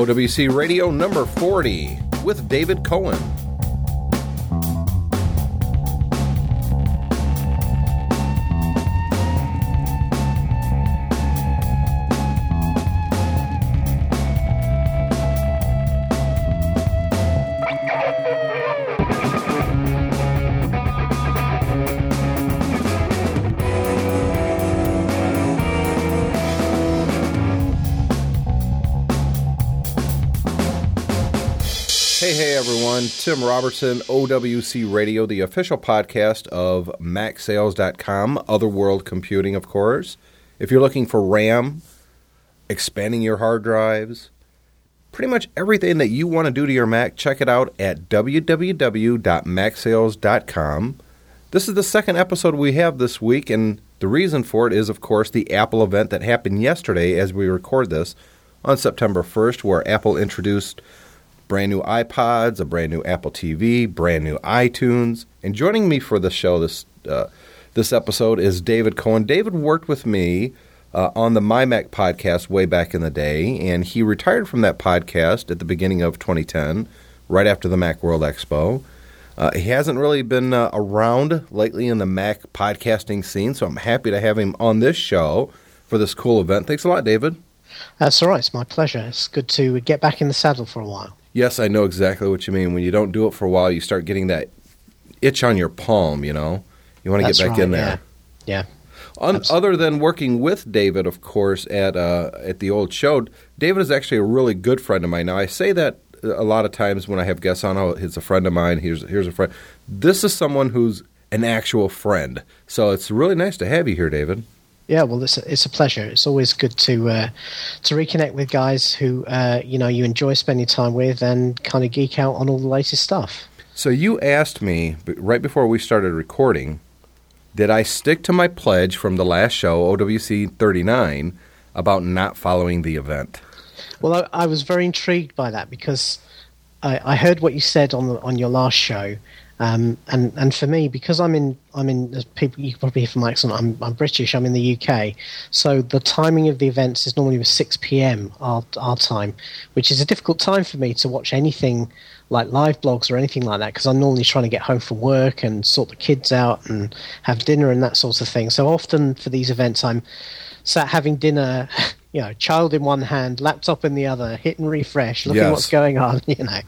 OWC Radio number 40 with David Cohen. Tim Robertson, OWC Radio, the official podcast of MacSales.com, Other World Computing, of course. If you're looking for RAM, expanding your hard drives, pretty much everything that you want to do to your Mac, check it out at www.macsales.com. This is the second episode we have this week, and the reason for it is, of course, the Apple event that happened yesterday as we record this on September 1st, where Apple introduced brand new iPods, a brand new Apple TV, brand new iTunes. And joining me for the show this uh, this episode is David Cohen. David worked with me uh, on the MyMac podcast way back in the day, and he retired from that podcast at the beginning of 2010, right after the Macworld Expo. Uh, he hasn't really been uh, around lately in the Mac podcasting scene, so I'm happy to have him on this show for this cool event. Thanks a lot, David. That's all right. It's my pleasure. It's good to get back in the saddle for a while. Yes, I know exactly what you mean. When you don't do it for a while, you start getting that itch on your palm, you know? You want to get back right, in there. Yeah. yeah. other than working with David, of course, at uh, at the old show, David is actually a really good friend of mine. Now, I say that a lot of times when I have guests on, oh, he's a friend of mine, here's, here's a friend. This is someone who's an actual friend. So it's really nice to have you here, David. Yeah, well, it's a, it's a pleasure. It's always good to uh, to reconnect with guys who uh, you know you enjoy spending time with and kind of geek out on all the latest stuff. So you asked me right before we started recording, did I stick to my pledge from the last show, OWC 39, about not following the event? Well, I, I was very intrigued by that because I, I heard what you said on the, on your last show, um, and and for me, because I'm in I'm in people you can probably hear from my accent. I'm I'm British. I'm in the UK, so the timing of the events is normally 6 p.m. our our time, which is a difficult time for me to watch anything like live blogs or anything like that because I'm normally trying to get home from work and sort the kids out and have dinner and that sort of thing. So often for these events, I'm sat having dinner you know, child in one hand, laptop in the other, hit and refresh, looking yes. what's going on, you know.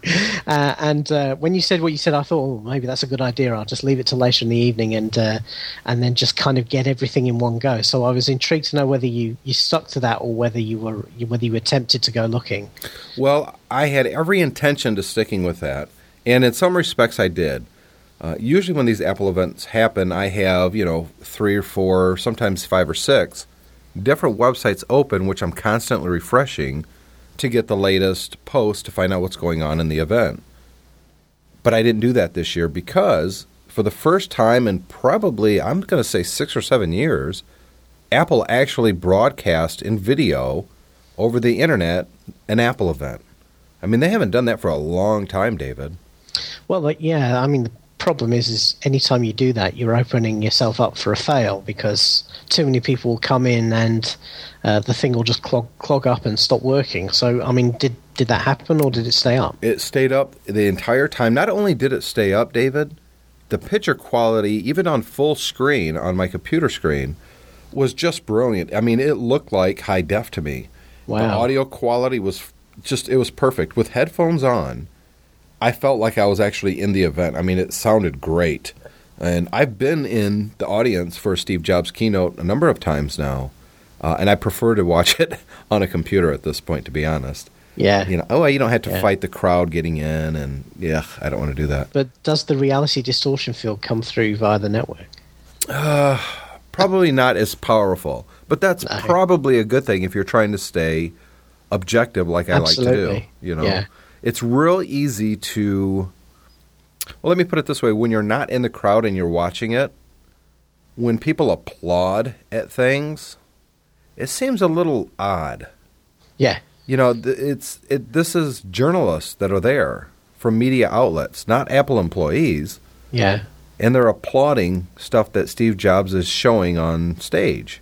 Uh, and uh, when you said what you said, I thought, oh, maybe that's a good idea. I'll just leave it till later in the evening and uh, and then just kind of get everything in one go. So I was intrigued to know whether you, you stuck to that or whether you were whether you were tempted to go looking. Well, I had every intention to sticking with that, and in some respects, I did. Uh, usually, when these Apple events happen, I have you know three or four, sometimes five or six different websites open, which I'm constantly refreshing to get the latest post to find out what's going on in the event. But I didn't do that this year because for the first time in probably, I'm going to say six or seven years, Apple actually broadcast in video over the internet an Apple event. I mean, they haven't done that for a long time, David. Well, yeah, I mean, problem is, is anytime you do that, you're opening yourself up for a fail because too many people will come in and uh, the thing will just clog clog up and stop working. So, I mean, did did that happen or did it stay up? It stayed up the entire time. Not only did it stay up, David, the picture quality, even on full screen on my computer screen, was just brilliant. I mean, it looked like high def to me. Wow. The audio quality was just it was perfect with headphones on. I felt like I was actually in the event. I mean, it sounded great. And I've been in the audience for Steve Jobs' keynote a number of times now, uh, and I prefer to watch it on a computer at this point, to be honest. Yeah. You know, oh, you don't have to yeah. fight the crowd getting in, and yeah, I don't want to do that. But does the reality distortion field come through via the network? Uh, probably not as powerful, but that's no. probably a good thing if you're trying to stay objective, like I Absolutely. like to do. You know, yeah. It's real easy to well, let me put it this way when you're not in the crowd and you're watching it, when people applaud at things, it seems a little odd. Yeah. You know, it's it, this is journalists that are there from media outlets, not Apple employees. Yeah. And they're applauding stuff that Steve Jobs is showing on stage.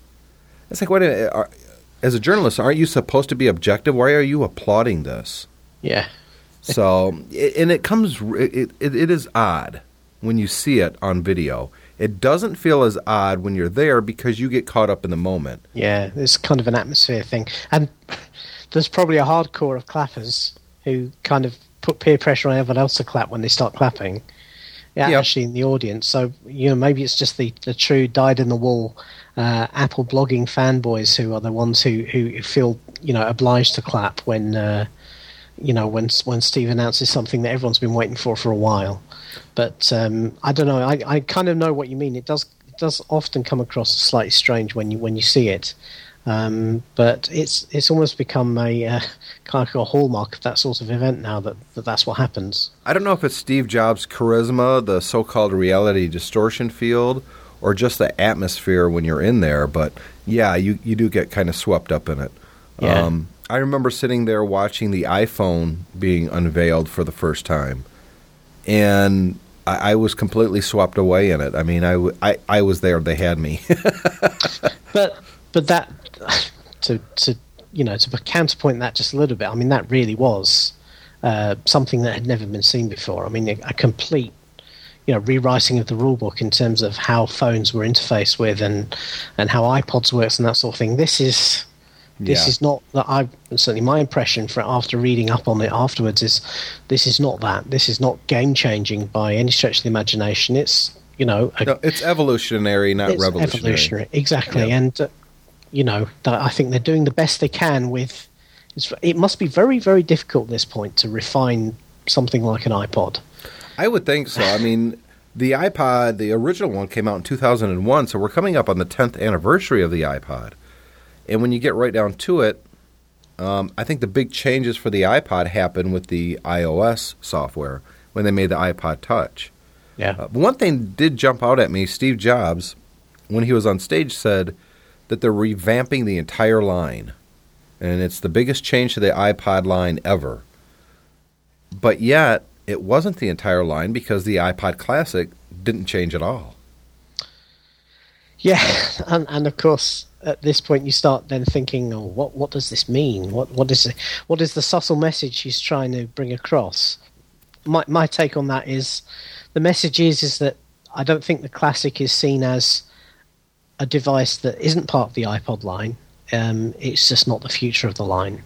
It's like, wait a minute, are, as a journalist, aren't you supposed to be objective? Why are you applauding this? Yeah. So, and it comes, it, it, it is odd when you see it on video. It doesn't feel as odd when you're there because you get caught up in the moment. Yeah, it's kind of an atmosphere thing. And there's probably a hardcore of clappers who kind of put peer pressure on everyone else to clap when they start clapping. Yeah, Yep. actually in the audience. So, you know, maybe it's just the, the true dyed in the wool uh, Apple blogging fanboys who are the ones who, who feel, you know, obliged to clap when, uh, you know, when when Steve announces something that everyone's been waiting for for a while. But um, I don't know. I, I kind of know what you mean. It does it does often come across slightly strange when you when you see it. Um, but it's it's almost become a uh, kind of a hallmark of that sort of event now that, that that's what happens. I don't know if it's Steve Jobs' charisma, the so called reality distortion field, or just the atmosphere when you're in there, but yeah, you, you do get kind of swept up in it. Yeah. Um, I remember sitting there watching the iPhone being unveiled for the first time, and I, I was completely swept away in it. I mean, I, w- I, I was there, they had me. But but that to to you know to counterpoint that just a little bit. I mean that really was uh, something that had never been seen before. I mean a, a complete you know rewriting of the rule book in terms of how phones were interfaced with and and how iPods works and that sort of thing. This is this Yeah. is not that I certainly my impression for after reading up on it afterwards is this is not that. This is not game changing by any stretch of the imagination. It's you know a, no, it's evolutionary, not it's revolutionary. evolutionary, exactly. Yeah. And uh, you know, that I think they're doing the best they can with. It's, it must be very, very difficult at this point to refine something like an iPod. I would think so. I mean, the iPod, the original one, came out in 2001, so we're coming up on the 10th anniversary of the iPod. And when you get right down to it, um, I think the big changes for the iPod happened with the iOS software when they made the iPod Touch. Yeah, Uh, one thing did jump out at me. Steve Jobs, when he was on stage, said that they're revamping the entire line, and it's the biggest change to the iPod line ever. But yet, it wasn't the entire line because the iPod Classic didn't change at all. yeah, and and of course at this point you start then thinking, oh, what what does this mean? What what is what is the subtle message he's trying to bring across? My my take on that is, the message is is that I don't think the classic is seen as a device that isn't part of the iPod line. Um, it's just not the future of the line.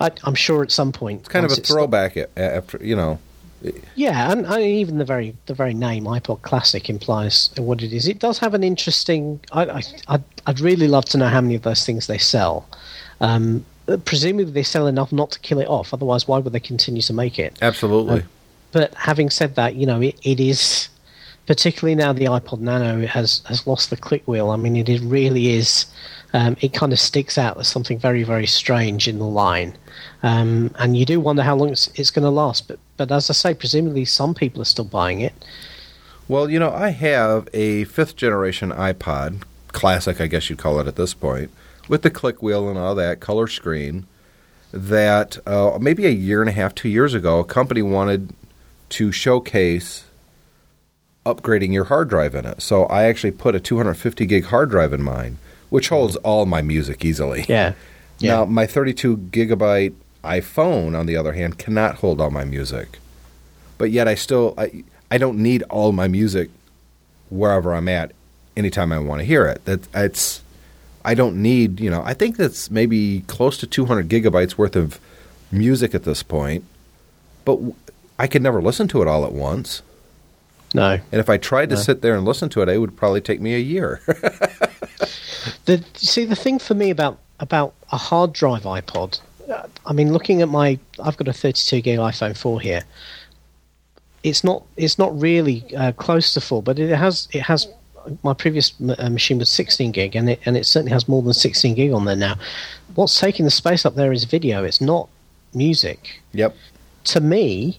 I, I'm sure at some point It's kind of a throwback after, you know. Yeah, and, and even the very the very name iPod Classic implies what it is. It does have an interesting. I, I I'd, I'd really love to know how many of those things they sell. Um, presumably they sell enough not to kill it off. Otherwise, why would they continue to make it? Absolutely. But having said that, you know, it, it is particularly now the iPod Nano has has lost the click wheel. I mean, it is, really is. Um, it kind of sticks out as something very very strange in the line, um, and you do wonder how long it's, it's going to last. But but as I say, presumably some people are still buying it. Well, you know, I have a fifth generation iPod, classic, I guess you'd call it at this point, with the click wheel and all that, color screen, that uh, maybe a year and a half, two years ago, a company wanted to showcase upgrading your hard drive in it. So I actually put a 250 gig hard drive in mine, which holds all my music easily. Yeah, Now, my 32 gigabyte iPhone, on the other hand, cannot hold all my music. But yet, I still I, I don't need all my music wherever I'm at, anytime I want to hear it. That it's I don't need you know. I think that's maybe close to 200 gigabytes worth of music at this point. But I could never listen to it all at once. No. And if I tried to No. sit there and listen to it, it would probably take me a year. The see the thing for me about about a hard drive iPod. uh, I mean, looking at my, I've got a 32 gig iPhone 4 here. It's not it's not really uh, close to full, but it has it has. My previous m- uh, machine was 16 gig, and it and it certainly has more than 16 gig on there now. What's taking the space up there is video. It's not music yep. to me,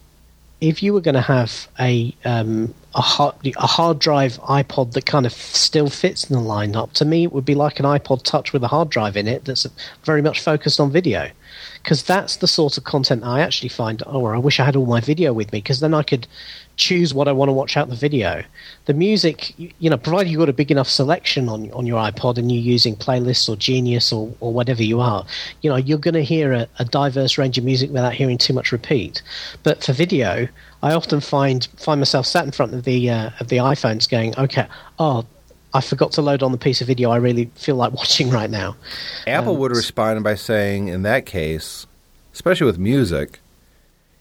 if you were going to have a um, a hard a hard drive iPod that kind of still fits in the lineup, to me it would be like an iPod Touch with a hard drive in it that's very much focused on video. because that's the sort of content I actually find. Oh, I wish I had all my video with me because then I could choose what I want to watch out the video. The music, you, know, provided you've got a big enough selection on on your iPod and you're using playlists or Genius or, or whatever you are, you know, you're going to hear a, a diverse range of music without hearing too much repeat. But for video, I often find find myself sat in front of the uh, of the iPhones, going, okay, oh. I forgot to load on the piece of video I really feel like watching right now. Apple Um, would respond by saying, in that case, especially with music,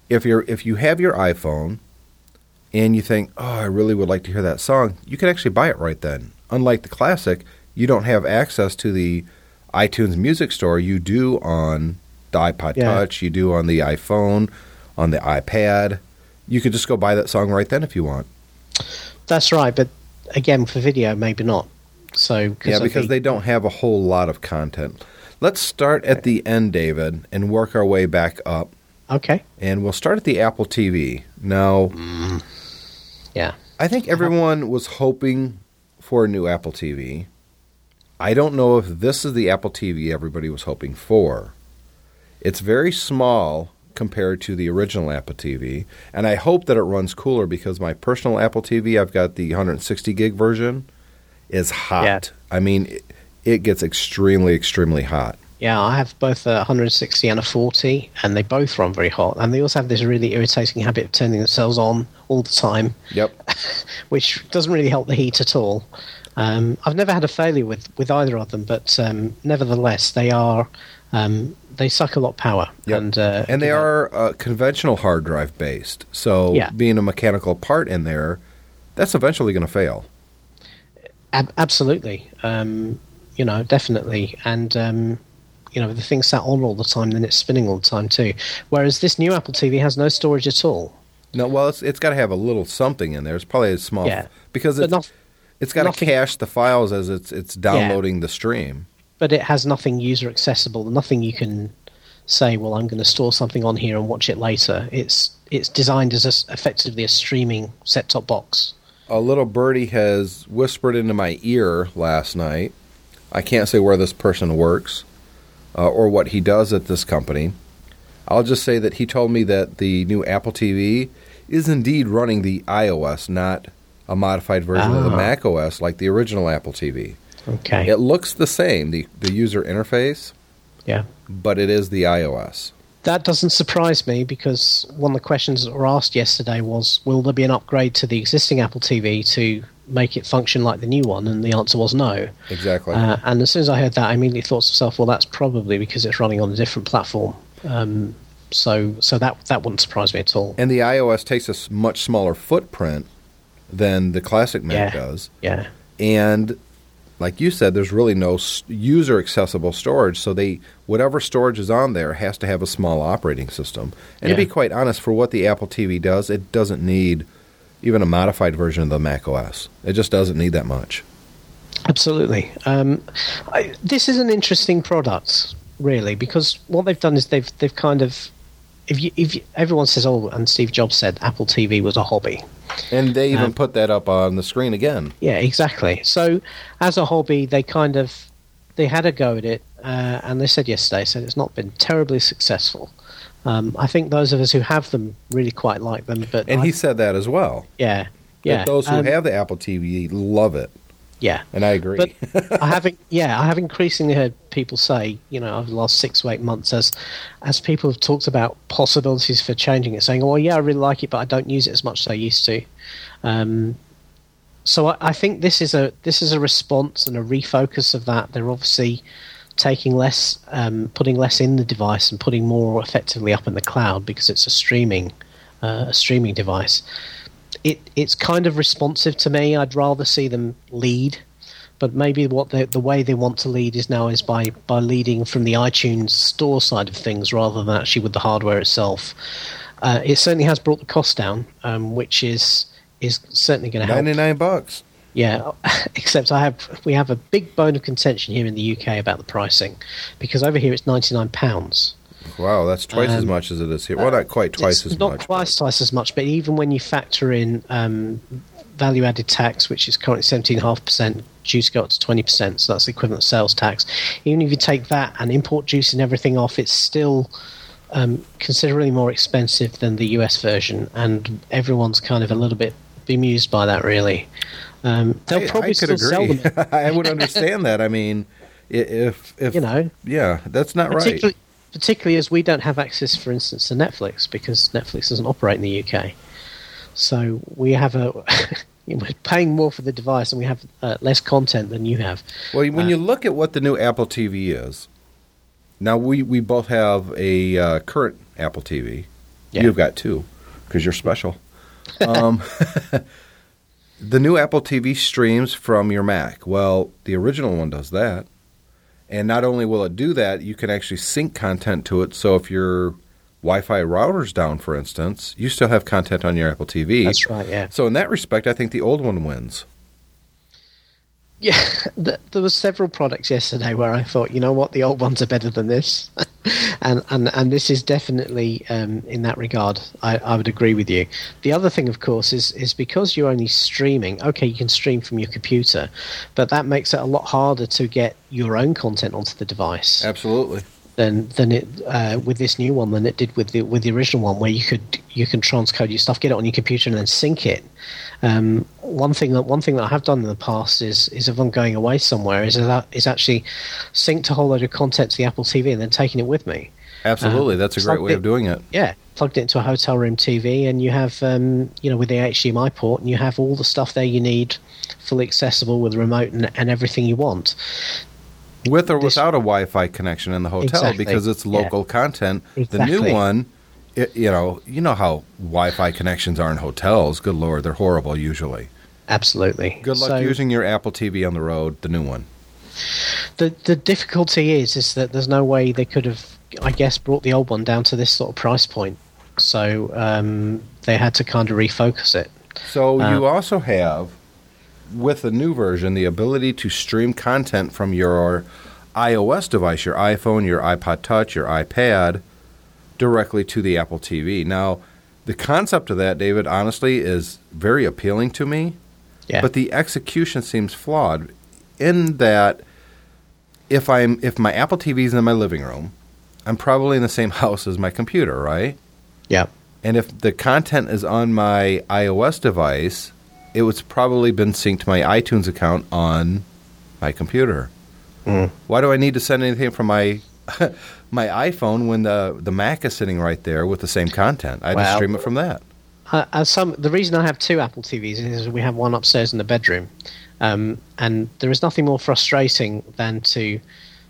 if you're if you have your iPhone and you think, oh, I really would like to hear that song, you can actually buy it right then. Unlike the classic, you don't have access to the iTunes Music Store. You do on the iPod Yeah. Touch, you do on the iPhone, on the iPad. You could just go buy that song right then if you want. That's right, but again, for video, maybe not. So Yeah, because they don't have a whole lot of content. Let's start at the end, David, and work our way back up. okay, And we'll start at the Apple TV. Now, mm. yeah, I think everyone was hoping for a new Apple TV. I don't know if this is the Apple TV everybody was hoping for. It's very small compared to the original Apple TV, and I hope that it runs cooler because my personal Apple TV, I've got the 160 gig version, is hot. Yeah. I mean, it, it gets extremely, extremely hot. yeah. I have both a 160 and a 40, and they both run very hot. And they also have this really irritating habit of turning themselves on all the time, Yep. which doesn't really help the heat at all. Um, I've never had a failure with, with either of them, but um, nevertheless, they are um, they suck a lot of power, Yep. and uh, and they are uh, conventional hard drive based. So Yeah. being a mechanical part in there, that's eventually going to fail. Ab- absolutely. Um, you know, definitely. And, um, you know, the thing sat on all the time, then it's spinning all the time too. Whereas this new Apple TV has no storage at all. No, well, it's, it's got to have a little something in there. It's probably a small Yeah. because it's not- it's got to cache the files as it's it's downloading the stream. But it has nothing user accessible, nothing you can say, well, I'm going to store something on here and watch it later. It's it's designed as a effectively a streaming set top box. A little birdie has whispered into my ear last night. I can't say where this person works uh, or what he does at this company. I'll just say that he told me that the new Apple TV is indeed running the iOS, not a modified version of the Ah. Mac OS like the original Apple TV. Okay. It looks the same, the, the user interface, Yeah. but it is the iOS. That doesn't surprise me because one of the questions that were asked yesterday was Will there be an upgrade to the existing Apple TV to make it function like the new one? And the answer was no. Exactly. Uh, and as soon as I heard that, I immediately thought to myself, well, that's probably because it's running on a different platform. Um, so so that, that wouldn't surprise me at all. and the iOS takes a much smaller footprint than the classic Mac Yeah. does. Yeah. And like you said, there's really no user accessible storage. So they whatever storage is on there has to have a small operating system. And to be quite honest, for what the Apple TV does, it doesn't need even a modified version of the Mac OS. It just doesn't need that much. Absolutely. Um, I, this is an interesting product, really, because what they've done is they've they've kind of if you if you, everyone says oh, and Steve Jobs said Apple TV was a hobby. And they even Um, put that up on the screen again. Yeah, exactly. So as a hobby, they kind of they had a go at it, uh, and they said yesterday said it's not been terribly successful. Um, I think those of us who have them really quite like them, but And I- he said that as well. yeah, yeah, those who um, have the Apple TV love it. Yeah. And I agree. But I have, yeah, I have increasingly heard people say, you know, over the last six or eight months, as as people have talked about possibilities for changing it, saying, "Oh, yeah, I really like it, but I don't use it as much as I used to." Um, so I, I think this is a this is a response and a refocus of that. They're obviously taking less, um, putting less in the device and putting more effectively up in the cloud because it's a streaming uh, a streaming device. It it's kind of responsive to me. I'd rather see them lead but maybe what they, the way they want to lead is now is by by leading from the iTunes store side of things rather than actually with the hardware itself. Uh, it certainly has brought the cost down, um, which is is certainly going to help. Ninety nine bucks. Yeah, except I have we have a big bone of contention here in the UK about the pricing because over here it's ninety nine pounds. Wow, that's twice as Um, much as it is here. Well, not quite twice as not much. twice twice as much, but even when you factor in um, value added tax, which is currently seventeen half percent, juice to go up to 20%, so that's the equivalent sales tax. Even if you take that and import juice and everything off, it's still um, considerably more expensive than the US version, and everyone's kind of a little bit bemused by that, really. Um, they'll I, probably I could still agree. sell them. I would understand that. I mean, if if You know. yeah, that's not right. Particularly, as we don't have access, for instance, to Netflix because Netflix doesn't operate in the UK. So we have a we're paying more for the device and we have uh, less content than you have. Well, when Uh, you look at what the new Apple TV is, now we, we both have a uh, current Apple TV. Yeah. You've got two because you're special. um, the new Apple TV streams from your Mac. Well, the original one does that. And not only will it do that, you can actually sync content to it. So if your Wi Fi router's down, for instance, you still have content on your Apple TV. That's right. Yeah. So in that respect, I think the old one wins. Yeah, there were several products yesterday where I thought, you know what, the old ones are better than this, and and and this is definitely um, in that regard. I, I would agree with you. The other thing, of course, is is because you're only streaming. Okay, you can stream from your computer, but that makes it a lot harder to get your own content onto the device Absolutely. than than it uh, with this new one than it did with the with the original one, where you could you can transcode your stuff, get it on your computer, and then sync it. Um, one thing that one thing that I have done in the past is is if I'm going away somewhere, is that is actually synced a whole load of content to the Apple TV and then taking it with me. Absolutely. Um, That's a great way the- of doing it. Yeah, plugged it into a hotel room TV, and you have um, you know with the HDMI port, and you have all the stuff there you need, fully accessible with a remote and, and everything you want. With or without a Wi-Fi connection in the hotel, Exactly. because it's Yeah. local content. The new one, it, you know, you know how Wi-Fi connections are in hotels. Good lord, they're horrible usually. Absolutely. Good luck So- using your Apple TV on the road. The new one. the the difficulty is is that there's no way they could have I guess brought the old one down to this sort of price point. So um, they had to kind of refocus it. So Uh, you also have, with the new version, the ability to stream content from your iOS device, your iPhone, your iPod Touch, your iPad, directly to the Apple TV. Now, the concept of that, David, honestly, is very appealing to me. Yeah. But the execution seems flawed in that if I'm if my Apple TV is in my living room, I'm probably in the same house as my computer, right? yeah. And if the content is on my iOS device, it was probably been synced to my iTunes account on my computer. Mm. Why do I need to send anything from my my iPhone when the the Mac is sitting right there with the same content? I just stream it from that. Uh, as some, the reason I have two Apple TVs is we have one upstairs in the bedroom, um, and there is nothing more frustrating than to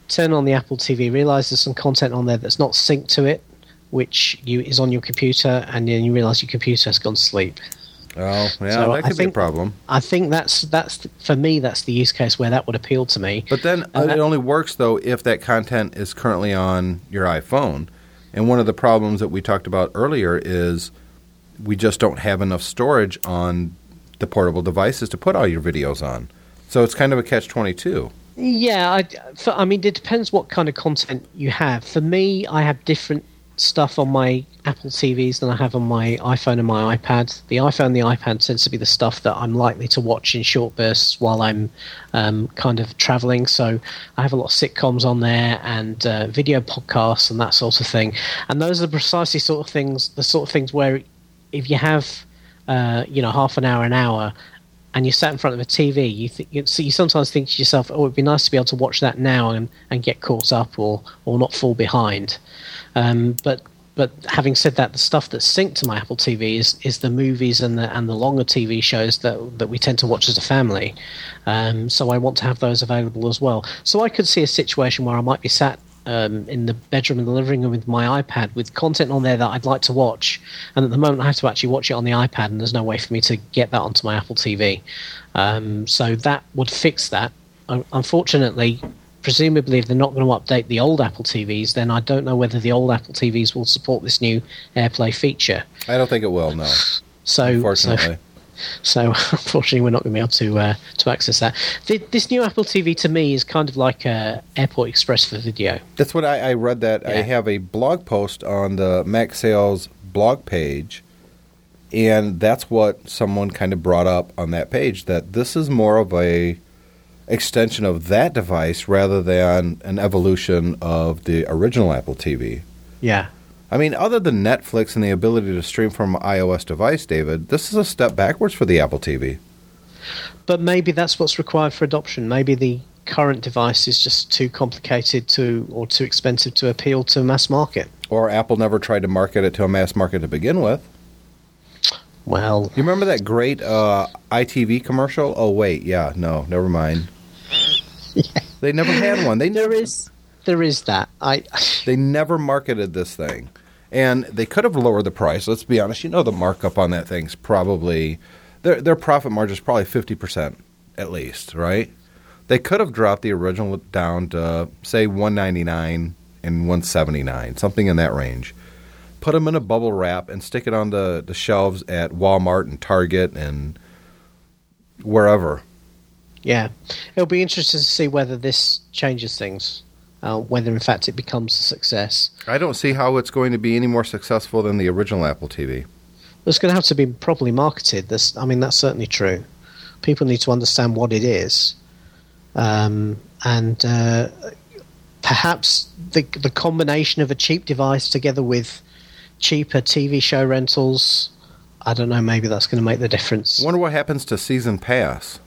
turn on the Apple TV, realize there's some content on there that's not synced to it, which you is on your computer, and then you realize your computer has gone to sleep. Oh, yeah, So that I could be a think- problem. I think that's that's for me that's the use case where that would appeal to me. But then uh, it only works though if that content is currently on your iPhone. And one of the problems that we talked about earlier is we just don't have enough storage on the portable devices to put all your videos on. So it's kind of a catch 22. Yeah, I, for, I mean, it depends what kind of content you have. For me, I have different stuff on my Apple TVs than I have on my iPhone and my iPad. The iPhone and the iPad tends to be the stuff that I'm likely to watch in short bursts while I'm um, kind of traveling. So I have a lot of sitcoms on there and uh, video podcasts and that sort of thing. And those are precisely sort of things, the sort of things where if you have, uh, you know, half an hour, an hour, and you're sat in front of a TV, you th- you, you sometimes think to yourself, "Oh, it'd be nice to be able to watch that now and, and get caught up or or not fall behind." Um, but but having said that, the stuff that's synced to my Apple TV is, is the movies and the and the longer TV shows that that we tend to watch as a family. Um, so I want to have those available as well. So I could see a situation where I might be sat um, in the bedroom in the living room with my iPad with content on there that I'd like to watch, and at the moment I have to actually watch it on the iPad, and there's no way for me to get that onto my Apple TV. Um, so that would fix that. Unfortunately, presumably if they're not going to update the old Apple TVs, then I don't know whether the old Apple TVs will support this new AirPlay feature. I don't think it will, no. So, so Unfortunately. so unfortunately, we're not going to be able to uh, to access that. Th- This new Apple TV to me is kind of like uh, Airport Express for video. That's what I, I read that. I have a blog post on the Mac Sales blog page, and that's what someone kind of brought up on that page that this is more of a extension of that device rather than an evolution of the original Apple TV. Yeah. I mean, other than Netflix and the ability to stream from an iOS device, David, this is a step backwards for the Apple TV. But maybe that's what's required for adoption. Maybe the current device is just too complicated to or too expensive to appeal to mass market. Or Apple never tried to market it to a mass market to begin with. Well, You remember that great uh, ITV commercial? Oh wait, yeah, no, never mind. They never had one. They there never is there is that. I they never marketed this thing, and they could have lowered the price. Let's be honest. You know the markup on that thing's probably their their profit margin is probably fifty percent at least, right? They could have dropped the original down to say one ninety nine and one seventy nine, something in that range. Put them in a bubble wrap and stick it on the, the shelves at Walmart and Target and wherever. yeah, it'll be interesting to see whether this changes things. Uh, whether in fact it becomes a success. I don't see how it's going to be any more successful than the original Apple TV. It's going to have to be properly marketed. This, I mean, that's certainly true. People need to understand what it is, um, and uh, perhaps the the combination of a cheap device together with cheaper TV show rentals. I don't know. Maybe that's going to make the difference. I wonder what happens to season pass.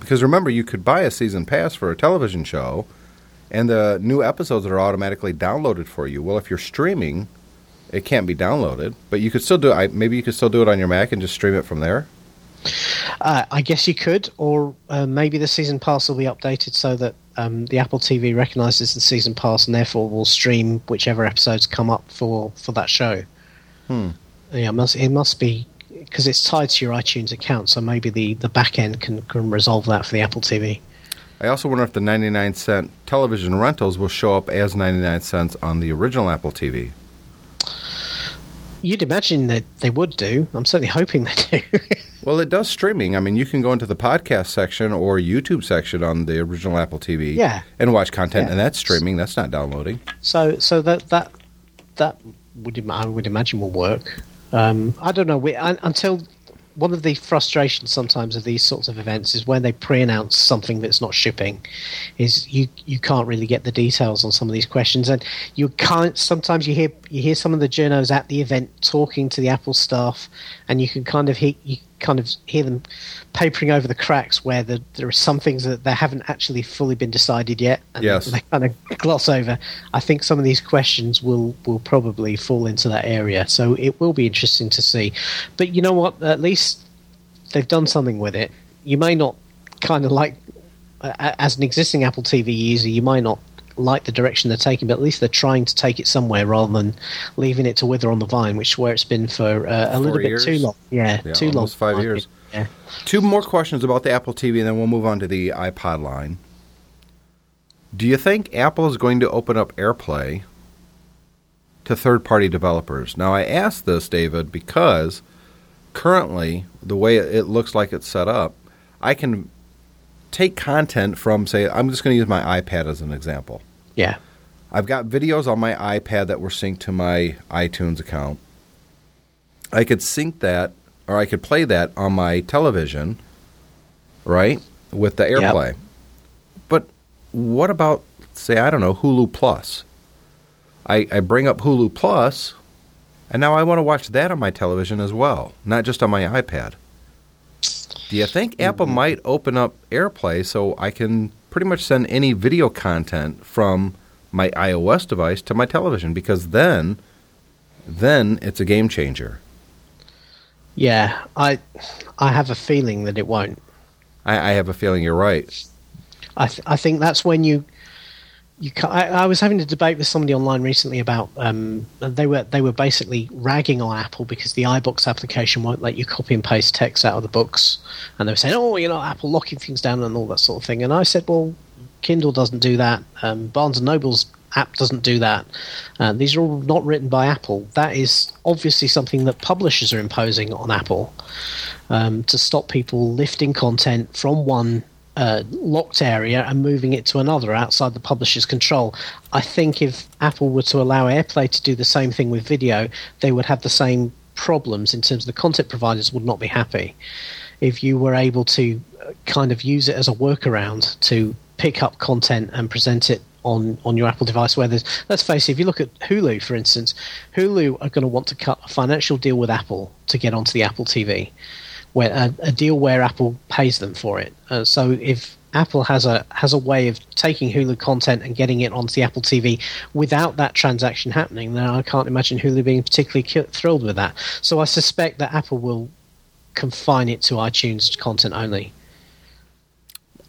Because remember, you could buy a season pass for a television show, and the new episodes are automatically downloaded for you. Well, if you're streaming, it can't be downloaded, but you could still do. I, maybe you could still do it on your Mac and just stream it from there. Uh, I guess you could, or uh, maybe the season pass will be updated so that um, the Apple TV recognizes the season pass and therefore will stream whichever episodes come up for, for that show. Hmm. Yeah, it must it must be because it's tied to your iTunes account, so maybe the, the back end can, can resolve that for the Apple TV. I also wonder if the 99 cent television rentals will show up as 99 cents on the original Apple TV. You'd imagine that they would do. I'm certainly hoping they do. Well, it does streaming. I mean, you can go into the podcast section or YouTube section on the original Apple TV Yeah. and watch content, Yeah. and that's streaming. That's not downloading. So so that that that would I would imagine will work. Um, I don't know. We, un until one of the frustrations sometimes of these sorts of events is when they pre-announce something that's not shipping, is you you can't really get the details on some of these questions, and you can't. Sometimes you hear you hear some of the journos at the event talking to the Apple staff, and you can kind of hear you kind of hear them papering over the cracks where the, there are some things that they haven't actually fully been decided yet, and Yes. they kind of gloss over. I think some of these questions will will probably fall into that area, so it will be interesting to see. But you know what? At least they've done something with it. You may not kind of like, as an existing Apple TV user, you might not like the direction they're taking, but at least they're trying to take it somewhere rather than leaving it to wither on the vine, which is where it's been for uh, a Four little bit too long. Yeah, Yeah, too long. almost five years. opinion. Two more questions about the Apple TV, and then we'll move on to the iPod line. Do you think Apple is going to open up AirPlay to third party developers? Now, I ask this, David, because currently, the way it looks like it's set up, I can take content from, say, I'm just going to use my iPad as an example. Yeah. I've got videos on my iPad that were synced to my iTunes account. I could sync that, or I could play that on my television, right, with the Yep. AirPlay. But what about, say, I don't know, Hulu Plus? I, I bring up Hulu Plus, and now I want to watch that on my television as well, not just on my iPad. Do you think Apple mm-hmm. might open up AirPlay so I can pretty much send any video content from my iOS device to my television? Because then, then it's a game changer. Yeah, I I have a feeling that it won't. I, I have a feeling you're right. I th- I think that's when you you I, I was having a debate with somebody online recently about um, they were they were basically ragging on Apple because the iBooks application won't let you copy and paste text out of the books, and they were saying, oh, you know, Apple locking things down and all that sort of thing. And I said, well, Kindle doesn't do that. Um, Barnes and Noble's app doesn't do that. Uh, these are all not written by Apple. That is obviously something that publishers are imposing on Apple um, to stop people lifting content from one uh, locked area and moving it to another outside the publisher's control. I think if Apple were to allow AirPlay to do the same thing with video, they would have the same problems in terms of the content providers would not be happy. If you were able to kind of use it as a workaround to pick up content and present it on, on your Apple device. Where there's, let's face it, if you look at Hulu, for instance, Hulu are going to want to cut a financial deal with Apple to get onto the Apple TV, where a, a deal where Apple pays them for it. Uh, so if Apple has a has a way of taking Hulu content and getting it onto the Apple TV without that transaction happening, then I can't imagine Hulu being particularly thrilled with that. So I suspect that Apple will confine it to iTunes content only.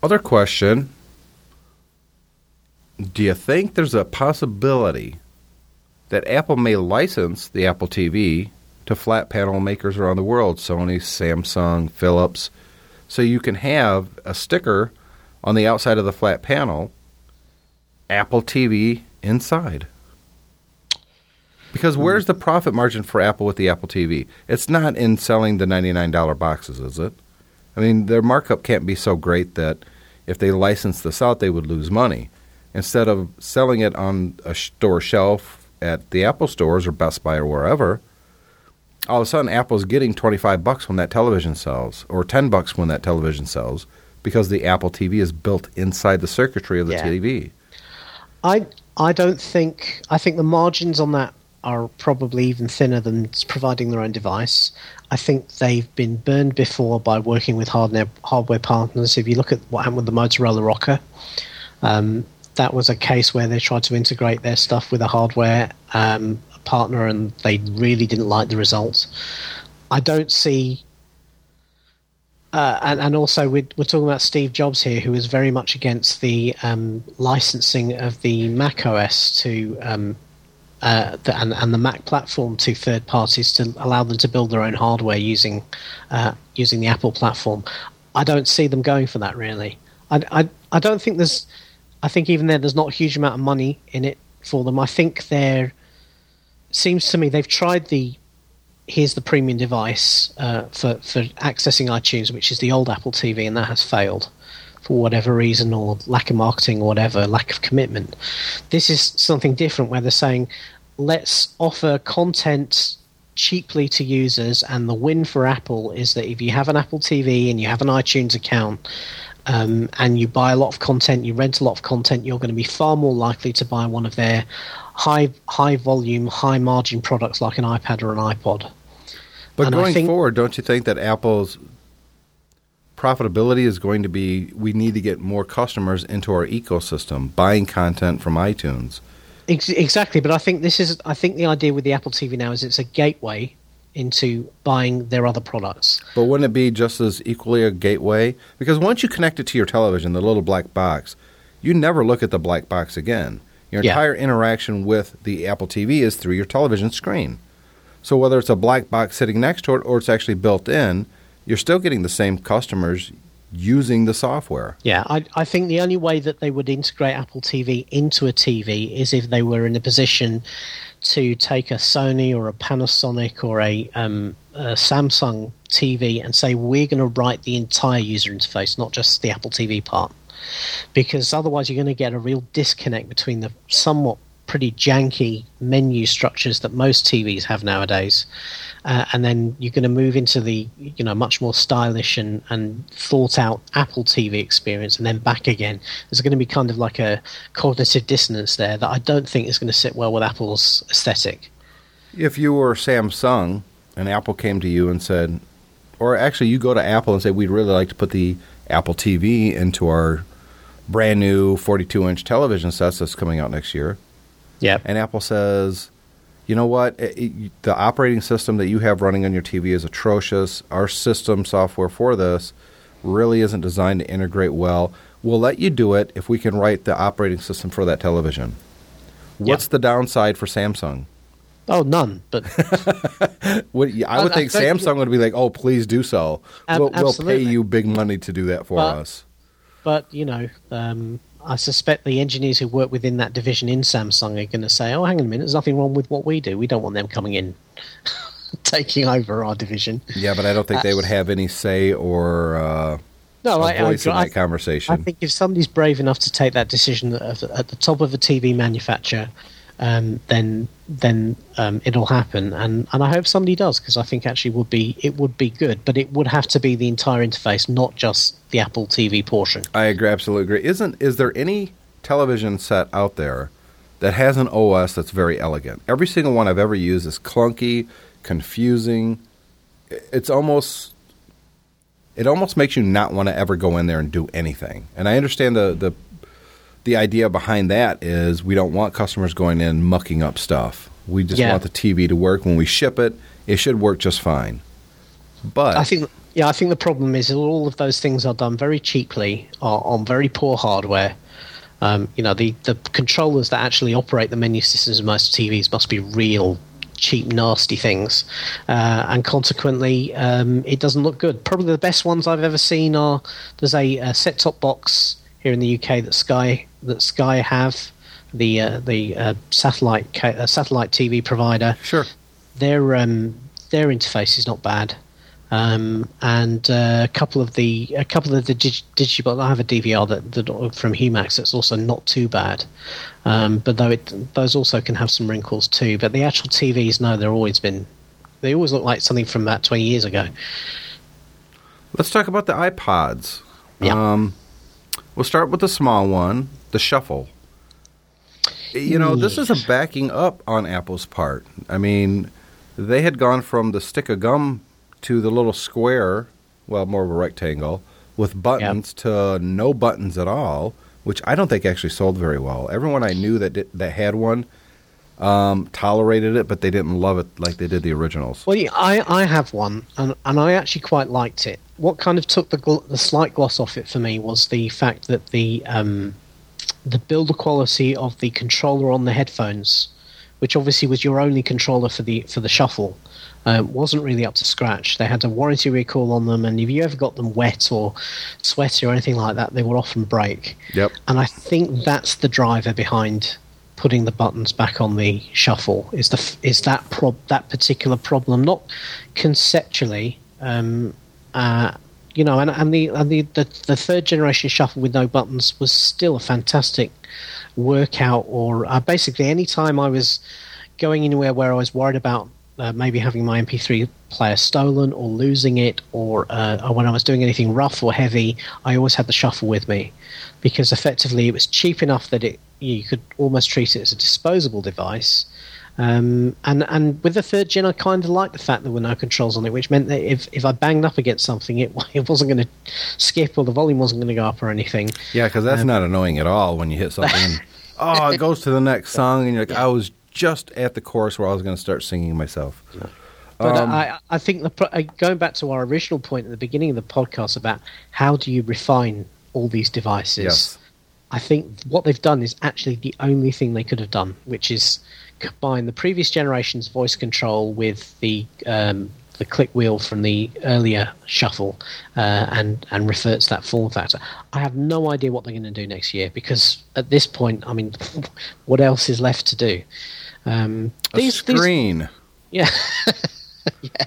Other question Do you think there's a possibility that Apple may license the Apple TV to flat panel makers around the world Sony, Samsung, Philips so you can have a sticker on the outside of the flat panel Apple TV inside? Because where's the profit margin for Apple with the Apple TV? It's not in selling the $99 boxes, is it? I mean, their markup can't be so great that if they licensed this out, they would lose money. Instead of selling it on a store shelf at the Apple stores or Best Buy or wherever, all of a sudden Apple's getting 25 bucks when that television sells or 10 bucks when that television sells because the Apple TV is built inside the circuitry of the yeah. TV. I I don't think I think the margins on that are probably even thinner than providing their own device. I think they've been burned before by working with hardware, hardware partners. If you look at what happened with the Motorola ROKR, um, that was a case where they tried to integrate their stuff with a hardware um, partner and they really didn't like the results. I don't see. Uh, and, and, also, we're, we're, talking about Steve Jobs here, who is very much against the um, licensing of the Mac OS to um, uh, the, and, and, the Mac platform to third parties to allow them to build their own hardware using uh, using the Apple platform. I don't see them going for that really. I, I, I don't think there's. I think even there, there's not a huge amount of money in it for them. I think there seems to me they've tried the here's the premium device uh, for for accessing iTunes, which is the old Apple TV, and that has failed for whatever reason, or lack of marketing, or whatever, lack of commitment. This is something different where they're saying, let's offer content cheaply to users, and the win for Apple is that if you have an Apple TV and you have an iTunes account, um, and you buy a lot of content, you rent a lot of content, you're going to be far more likely to buy one of their high high volume, high margin products like an iPad or an iPod. But and going think, forward, don't you think that Apple's profitability is going to be we need to get more customers into our ecosystem, buying content from iTunes? exactly, but I think this is I think the idea with the Apple TV now is it's a gateway into buying their other products. But wouldn't it be just as equally a gateway? Because once you connect it to your television, the little black box, you never look at the black box again. Your yeah. entire interaction with the Apple TV is through your television screen. So whether it's a black box sitting next to it or it's actually built in, you're still getting the same customers using the software. Yeah, I, I think the only way that they would integrate Apple TV into a TV is if they were in a position to take a Sony or a Panasonic or a, um, a Samsung TV and say, we're going to write the entire user interface, not just the Apple TV part. Because otherwise, you're going to get a real disconnect between the somewhat pretty janky menu structures that most TVs have nowadays uh, and then you're going to move into the you know much more stylish and, and thought out Apple TV experience, and then back again. There's going to be kind of like a cognitive dissonance there that I don't think is going to sit well with Apple's aesthetic. If you were Samsung and Apple came to you and said, or actually you go to Apple and say, we'd really like to put the Apple TV into our brand new 42 inch television sets that's coming out next year. Yeah. And Apple says, you know what? It, it, the operating system that you have running on your TV is atrocious. Our system software for this really isn't designed to integrate well. We'll let you do it if we can write the operating system for that television. What's the downside for Samsung? Oh, none. But what, I would I, think I Samsung would be like, "Oh, please do so. Ab- we'll, we'll, pay you big money to do that for but, us." But you know, um, I suspect the engineers who work within that division in Samsung are going to say, "Oh, hang on a minute, there's nothing wrong with what we do. We don't want them coming in, taking over our division." Yeah, but I don't think uh, they would have any say or uh, no, I, voice I, in I, that conversation. I think if somebody's brave enough to take that decision at, at the top of a TV manufacturer, um, then then um, it'll happen. And, and I hope somebody does because I think actually would be it would be good, but it would have to be the entire interface, not just the Apple TV portion. I agree, absolutely agree. Isn't is there any television set out there that has an OS that's very elegant? Every single one I've ever used is clunky, confusing. It's almost it almost makes you not want to ever go in there and do anything. And I understand the the the idea behind that is we don't want customers going in mucking up stuff. We just Yeah. want the TV to work. When we ship it, it should work just fine. But I think yeah, I think the problem is all of those things are done very cheaply on very poor hardware. Um, you know, the, the controllers that actually operate the menu systems of most TVs must be real cheap, nasty things, uh, and consequently, um, it doesn't look good. Probably the best ones I've ever seen are there's a, a set-top box here in the UK that Sky that Sky have, the uh, the uh, satellite ca- uh, satellite TV provider sure. their their um, their interface is not bad, um, and uh, a couple of the a couple of the dig- digital. I have a DVR that, that from Humax that's also not too bad, um, but though it those also can have some wrinkles too. But the actual TVs, no, they're always been they always look like something from about twenty years ago. Let's talk about the iPods. Yeah. Um, we'll start with the small one, the Shuffle. You know, this is a backing up on Apple's part. I mean, they had gone from the stick of gum to the little square, well, more of a rectangle, with buttons to no buttons at all, which I don't think actually sold very well. Everyone I knew that did, that had one um, tolerated it, but they didn't love it like they did the originals. Well, yeah, I, I have one, and, and I actually quite liked it. What kind of took the, gl- the slight gloss off it for me was the fact that the um, the builder quality of the controller on the headphones, which obviously was your only controller for the for the shuffle, uh, wasn't really up to scratch. They had a warranty recall on them, and if you ever got them wet or sweaty or anything like that, they would often break. Yep. And I think that's the driver behind putting the buttons back on the shuffle. Is the is that prob that particular problem not conceptually? Um, uh, you know, and, and the and the, the the third generation shuffle with no buttons was still a fantastic workout. Or uh, basically, any time I was going anywhere where I was worried about uh, maybe having my MP3 player stolen or losing it, or, uh, or when I was doing anything rough or heavy, I always had the shuffle with me because effectively it was cheap enough that it you could almost treat it as a disposable device. Um, and and with the third gen, I kind of liked the fact that there were no controls on it, which meant that if, if I banged up against something, it it wasn't going to skip or the volume wasn't going to go up or anything. Yeah, because that's not annoying at all when you hit something. and, oh, it goes to the next song, and you're like, I was just at the chorus where I was going to start singing myself. But Um, I, I think the uh, going back to our original point at the beginning of the podcast about how do you refine all these devices, Yes. I think what they've done is actually the only thing they could have done, which is combine the previous generation's voice control with the um, the click wheel from the earlier shuffle, uh, and and reverts that form factor. I have no idea what they're going to do next year because at this point, I mean, what else is left to do? Um, A these, these- screen. yeah.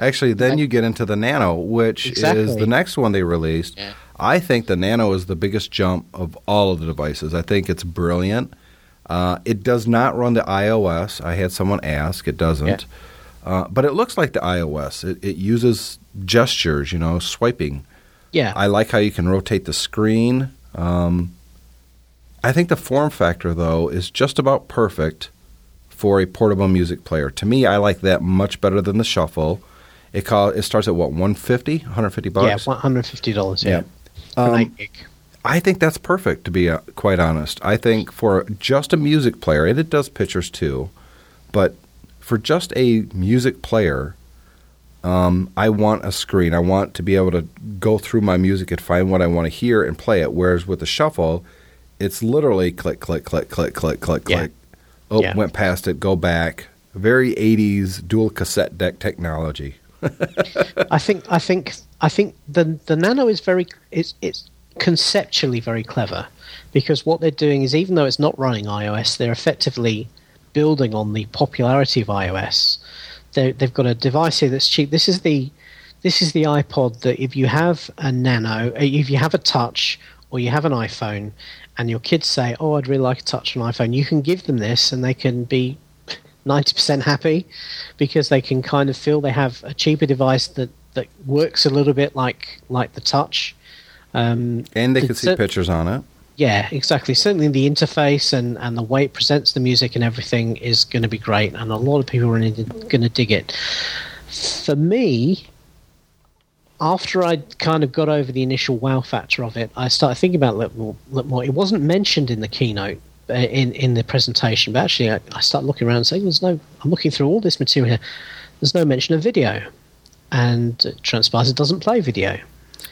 Actually, then you get into the Nano, which is the next one they released. Yeah. I think the Nano is the biggest jump of all of the devices. I think it's brilliant. Uh, it does not run the iOS. I had someone ask. It doesn't. Uh, but it looks like the iOS. It, it uses gestures, you know, swiping. Yeah, I like how you can rotate the screen. Um, I think the form factor, though, is just about perfect for a portable music player. To me, I like that much better than the Shuffle. It call, it starts at what 150, 150 yeah, bucks. one hundred fifty dollars. Yeah, Yeah. Um. I think that's perfect to be uh, quite honest. I think for just a music player, and it does pictures too, but for just a music player, um, I want a screen. I want to be able to go through my music and find what I want to hear and play it. Whereas with the shuffle, it's literally click, click, click, click, click, click, Yeah. click. Oh, Yeah. went past it, go back. Very 80s dual cassette deck technology. I think I think I think the the Nano is very it's it's conceptually very clever because what they're doing is even though it's not running iOS, they're effectively building on the popularity of iOS. They they've got a device here that's cheap. This is the this is the iPod that if you have a Nano, uh, if you have a Touch or you have an iPhone, and your kids say, "Oh, I'd really like a Touch on iPhone," you can give them this, and they can be 90% happy because they can kind of feel they have a cheaper device that, that works a little bit like like the touch. Um, And they the can see cer- pictures on it. Yeah, exactly. Certainly the interface and, and the way it presents the music and everything is going to be great, and a lot of people are going to dig it. For me, after I kind of got over the initial wow factor of it, I started thinking about it a little more. It wasn't mentioned in the keynote, uh, in in the presentation, but actually I, I started looking around and saying, "There's no." I'm looking through all this material here. There's no mention of video, and it transpires it doesn't play video.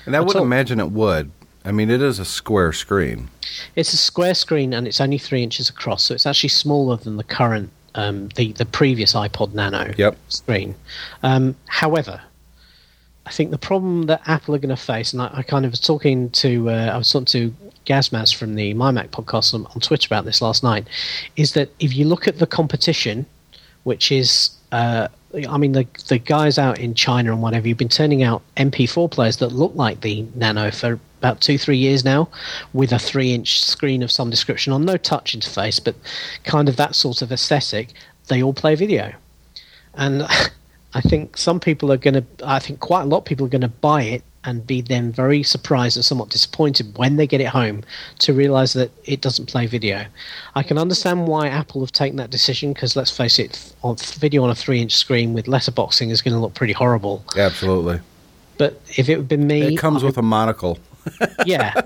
And I would all. imagine it would. I mean, it is a square screen. It's a square screen and it's only three inches across, so it's actually smaller than the current, um, the the previous iPod Nano Yep. screen. Um, however, I think the problem that Apple are going to face, and I, I kind of was talking to, uh, I was talking to Gazmaz from the MyMac podcast on, on Twitter about this last night, is that if you look at the competition, which is, uh, I mean, the the guys out in China and whatever, you've been turning out MP4 players that look like the Nano for about two, three years now, with a three-inch screen of some description on no touch interface, but kind of that sort of aesthetic. They all play video and I think some people are going to. I think quite a lot of people are going to buy it and be then very surprised and somewhat disappointed when they get it home to realize that it doesn't play video. I can understand why Apple have taken that decision because let's face it, on video on a three-inch screen with letterboxing is going to look pretty horrible. Absolutely. But if it had been me, It comes I- with a monocle. yeah.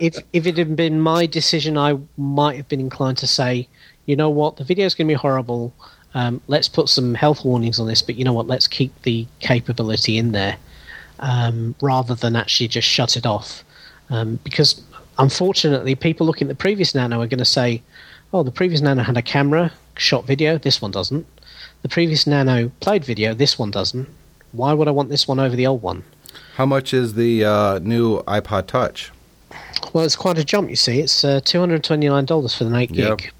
if if it had been my decision, I might have been inclined to say, you know what, the video is going to be horrible. Um, let's put some health warnings on this, but you know what, let's keep the capability in there um, rather than actually just shut it off. Um, because unfortunately, people looking at the previous Nano are going to say, oh, the previous Nano had a camera, shot video, this one doesn't. The previous Nano played video, this one doesn't. Why would I want this one over the old one? How much is the uh, new iPod Touch? Well, it's quite a jump. You see, it's uh, two hundred twenty nine dollars for the eight Yep. gig.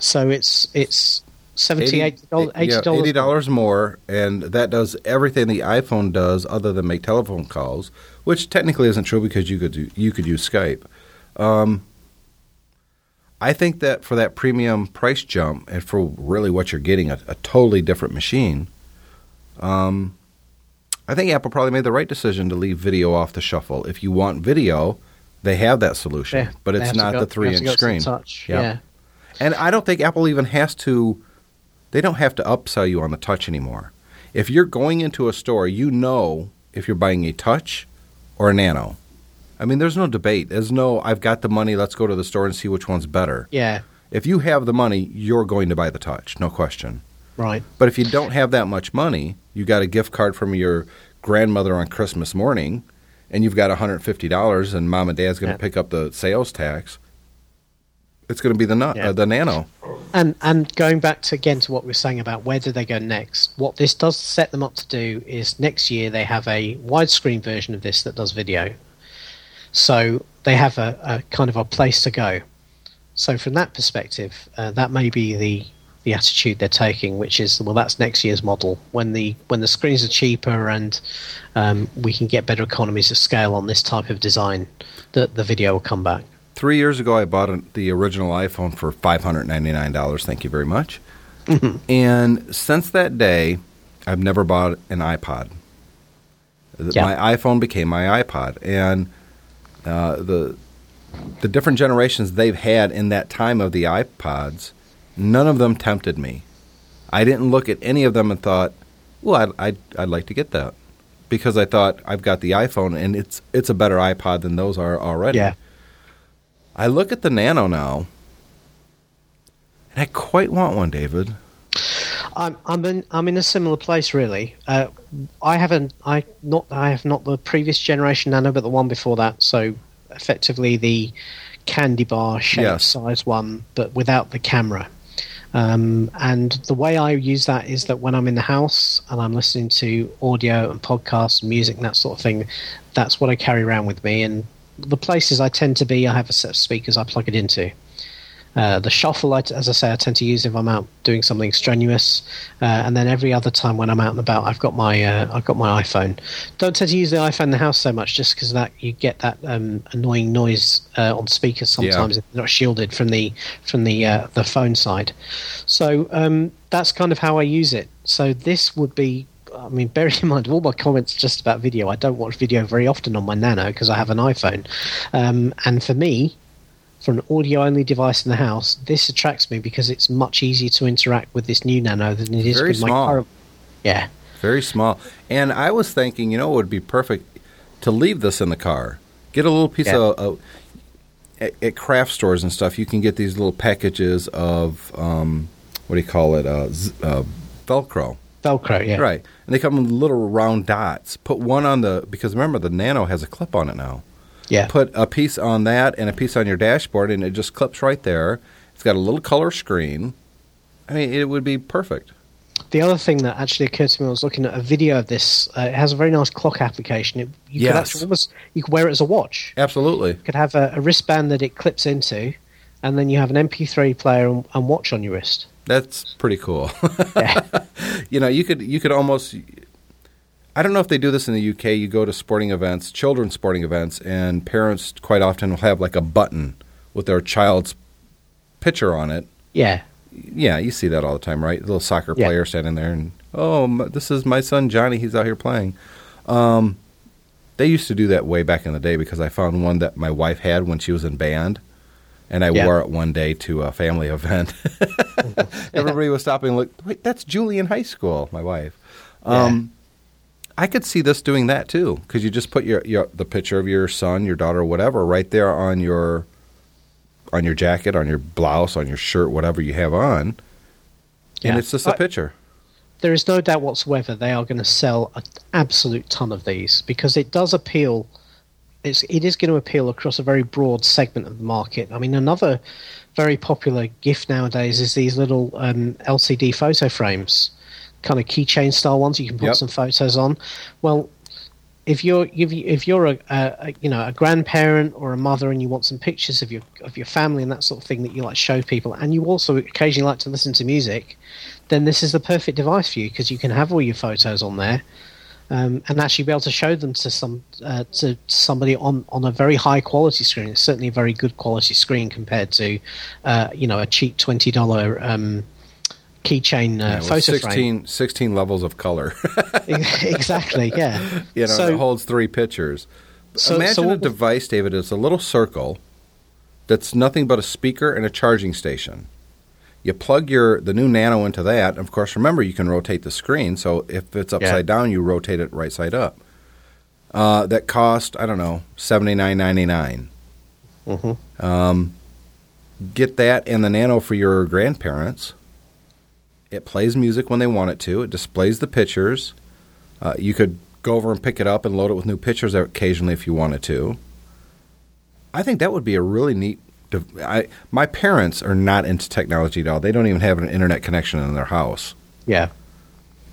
So it's it's seventy eight dollars. yeah, eighty dollars more, and that does everything the iPhone does, other than make telephone calls, which technically isn't true because you could do, you could use Skype. Um, I think that for that premium price jump, and for really what you're getting, a, a totally different machine. Um, I think Apple probably made the right decision to leave video off the shuffle. If you want video, they have that solution, Yeah, but it's not go- the three inch screen. Touch. Yep. Yeah. And I don't think Apple even has to. They don't have to upsell you on the touch anymore. If you're going into a store, you know if you're buying a touch or a nano. I mean, there's no debate. There's no, I've got the money, let's go to the store and see which one's better. Yeah. If you have the money, you're going to buy the touch, no question. Right. But if you don't have that much money, you got a gift card from your grandmother on Christmas morning, and you've got $150, and mom and dad's going to Yeah. pick up the sales tax. It's going to be the nu- Yeah. uh, the nano. And and going back to again to what we are saying about where do they go next? What this does set them up to do is next year they have a widescreen version of this that does video. So they have a, a kind of a place to go. So from that perspective, uh, that may be the the attitude they're taking, which is well, that's next year's model when the when the screens are cheaper and um, we can get better economies of scale on this type of design, that the video will come back. Three years ago, I bought an, the original iPhone for five hundred ninety nine dollars. Thank you very much. And since that day, I've never bought an iPod. Yeah. My iPhone became my iPod, and uh, the the different generations they've had in that time of the iPods, none of them tempted me. I didn't look at any of them and thought, "Well, I'd, I'd, I'd like to get that," because I thought I've got the iPhone and it's it's a better iPod than those are already. Yeah. I look at the Nano now, and I quite want one, David. I'm I'm in I'm in a similar place really. Uh, I haven't I not I have not the previous generation Nano, but the one before that. So effectively the candy bar shape Yes. size one, but without the camera. Um, and the way I use that is that when I'm in the house and I'm listening to audio and podcasts and music and that sort of thing, that's what I carry around with me. And the places I tend to be, I have a set of speakers I plug it into. Uh, the shuffle, I, as I say, I tend to use if I'm out doing something strenuous, uh, and then every other time when I'm out and about, I've got my uh, I've got my iPhone. Don't tend to use the iPhone in the house so much, just because that you get that um, annoying noise uh, on speakers sometimes Yeah. if they're not shielded from the from the uh, the phone side. So um, that's kind of how I use it. So this would be. I mean, bearing in mind all my comments just about video, I don't watch video very often on my Nano because I have an iPhone, um, and for me, for an audio only device in the house, this attracts me because it's much easier to interact with this new Nano than it is Very with my current. Yeah, Very small. And I was thinking, you know, it would be perfect to leave this in the car. Get a little piece Yeah. of. at, at craft stores and stuff, you can get these little packages of um, what do you call it? Uh, z- uh, Velcro. Velcro. Yeah, Right. And they come in little round dots. Put one on the because remember the Nano has a clip on it now. Yeah, Put a piece on that and a piece on your dashboard, and it just clips right there. It's got a little color screen. I mean, it would be perfect. The other thing that actually occurred to me, I was looking at a video of this. Uh, it has a very nice clock application. It, you Yes. could actually almost you could wear it as a watch. Absolutely. You could have a, a wristband that it clips into, and then you have an MP3 player and, and watch on your wrist. That's pretty cool. Yeah, you know, you could you could almost. I don't know if they do this in the UK. You go to sporting events, children's sporting events, and parents quite often will have like a button with their child's picture on it. yeah, Yeah, you see that all the time, right? little soccer Yeah. player standing there, and oh, this is my son Johnny. He's out here playing. Um, they used to do that way back in the day because I found one that my wife had when she was in band, and I Yeah. wore it one day to a family event. Everybody was stopping. and Look, wait, that's Julie in high school. My wife. Um, I could see this doing that too because you just put your, your the picture of your son, your daughter, whatever, right there on your on your jacket, on your blouse, on your shirt, whatever you have on, and it's just a I- picture. there is no doubt whatsoever they are going to sell an absolute ton of these because it does appeal. It's, it is going to appeal across a very broad segment of the market. I mean, another very popular gift nowadays is these little um, LCD photo frames, kind of keychain style ones. You can put Yep. some photos on. Well, if you're if, you, if you're a, a, a you know a grandparent or a mother and you want some pictures of your of your family and that sort of thing that you like to show people, and you also occasionally like to listen to music, then this is the perfect device for you because you can have all your photos on there. Um, and actually be able to show them to some uh, to somebody on, on a very high quality screen. It's certainly a very good quality screen compared to uh, you know a cheap twenty dollar um, keychain uh, Yeah, photo frame. 16, 16 levels of color. exactly, yeah. you know, so, it holds three pictures. So- Imagine so a device, David. It's a little circle that's nothing but a speaker and a charging station. You plug your the new Nano into that. Of course, remember you can rotate the screen. So if it's upside down, you rotate it right side up. Uh, that cost I don't know seventy nine ninety nine. Mhm. Um, get that and the Nano for your grandparents. It plays music when they want it to. It displays the pictures. Uh, you could go over and pick it up and load it with new pictures occasionally if you wanted to. I think that would be a really neat. I, my parents are not into technology at all. They don't even have an internet connection in their house. yeah,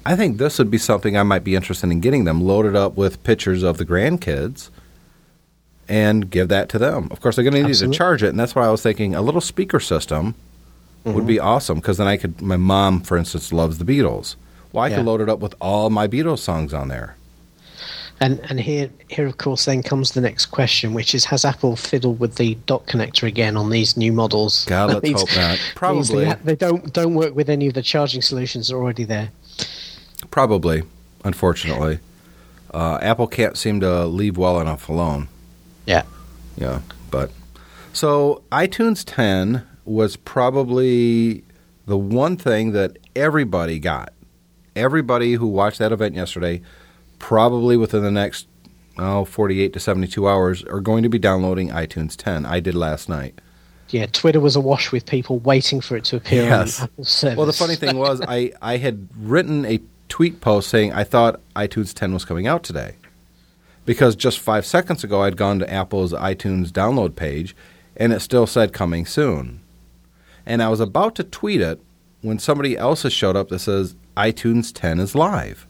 I think this would be something I might be interested in getting them loaded up with pictures of the grandkids and give that to them. Of course, they're going to need to charge it, and that's why I was thinking a little speaker system Mm-hmm. would be awesome because then I could. My mom, for instance, loves the Beatles. Well, I Yeah. could load it up with all my Beatles songs on there. And and here here of course then comes the next question, which is has Apple fiddled with the dock connector again on these new models? God, let's These- hope not. Probably. they, they don't don't work with any of the charging solutions that are already there. Probably, unfortunately, uh, Apple can't seem to leave well enough alone. Yeah. Yeah, but so iTunes 10 was probably the one thing that everybody got. Everybody who watched that event yesterday, probably within the next oh, 48 to 72 hours, are going to be downloading iTunes 10. I did last night. Yeah, Twitter was awash with people waiting for it to appear Yes. on Apple's service. Well, the funny thing was, I, I had written a tweet post saying I thought iTunes 10 was coming out today. Because just five seconds ago, I'd gone to Apple's iTunes download page and it still said coming soon. And I was about to tweet it when somebody else has showed up that says iTunes 10 is live.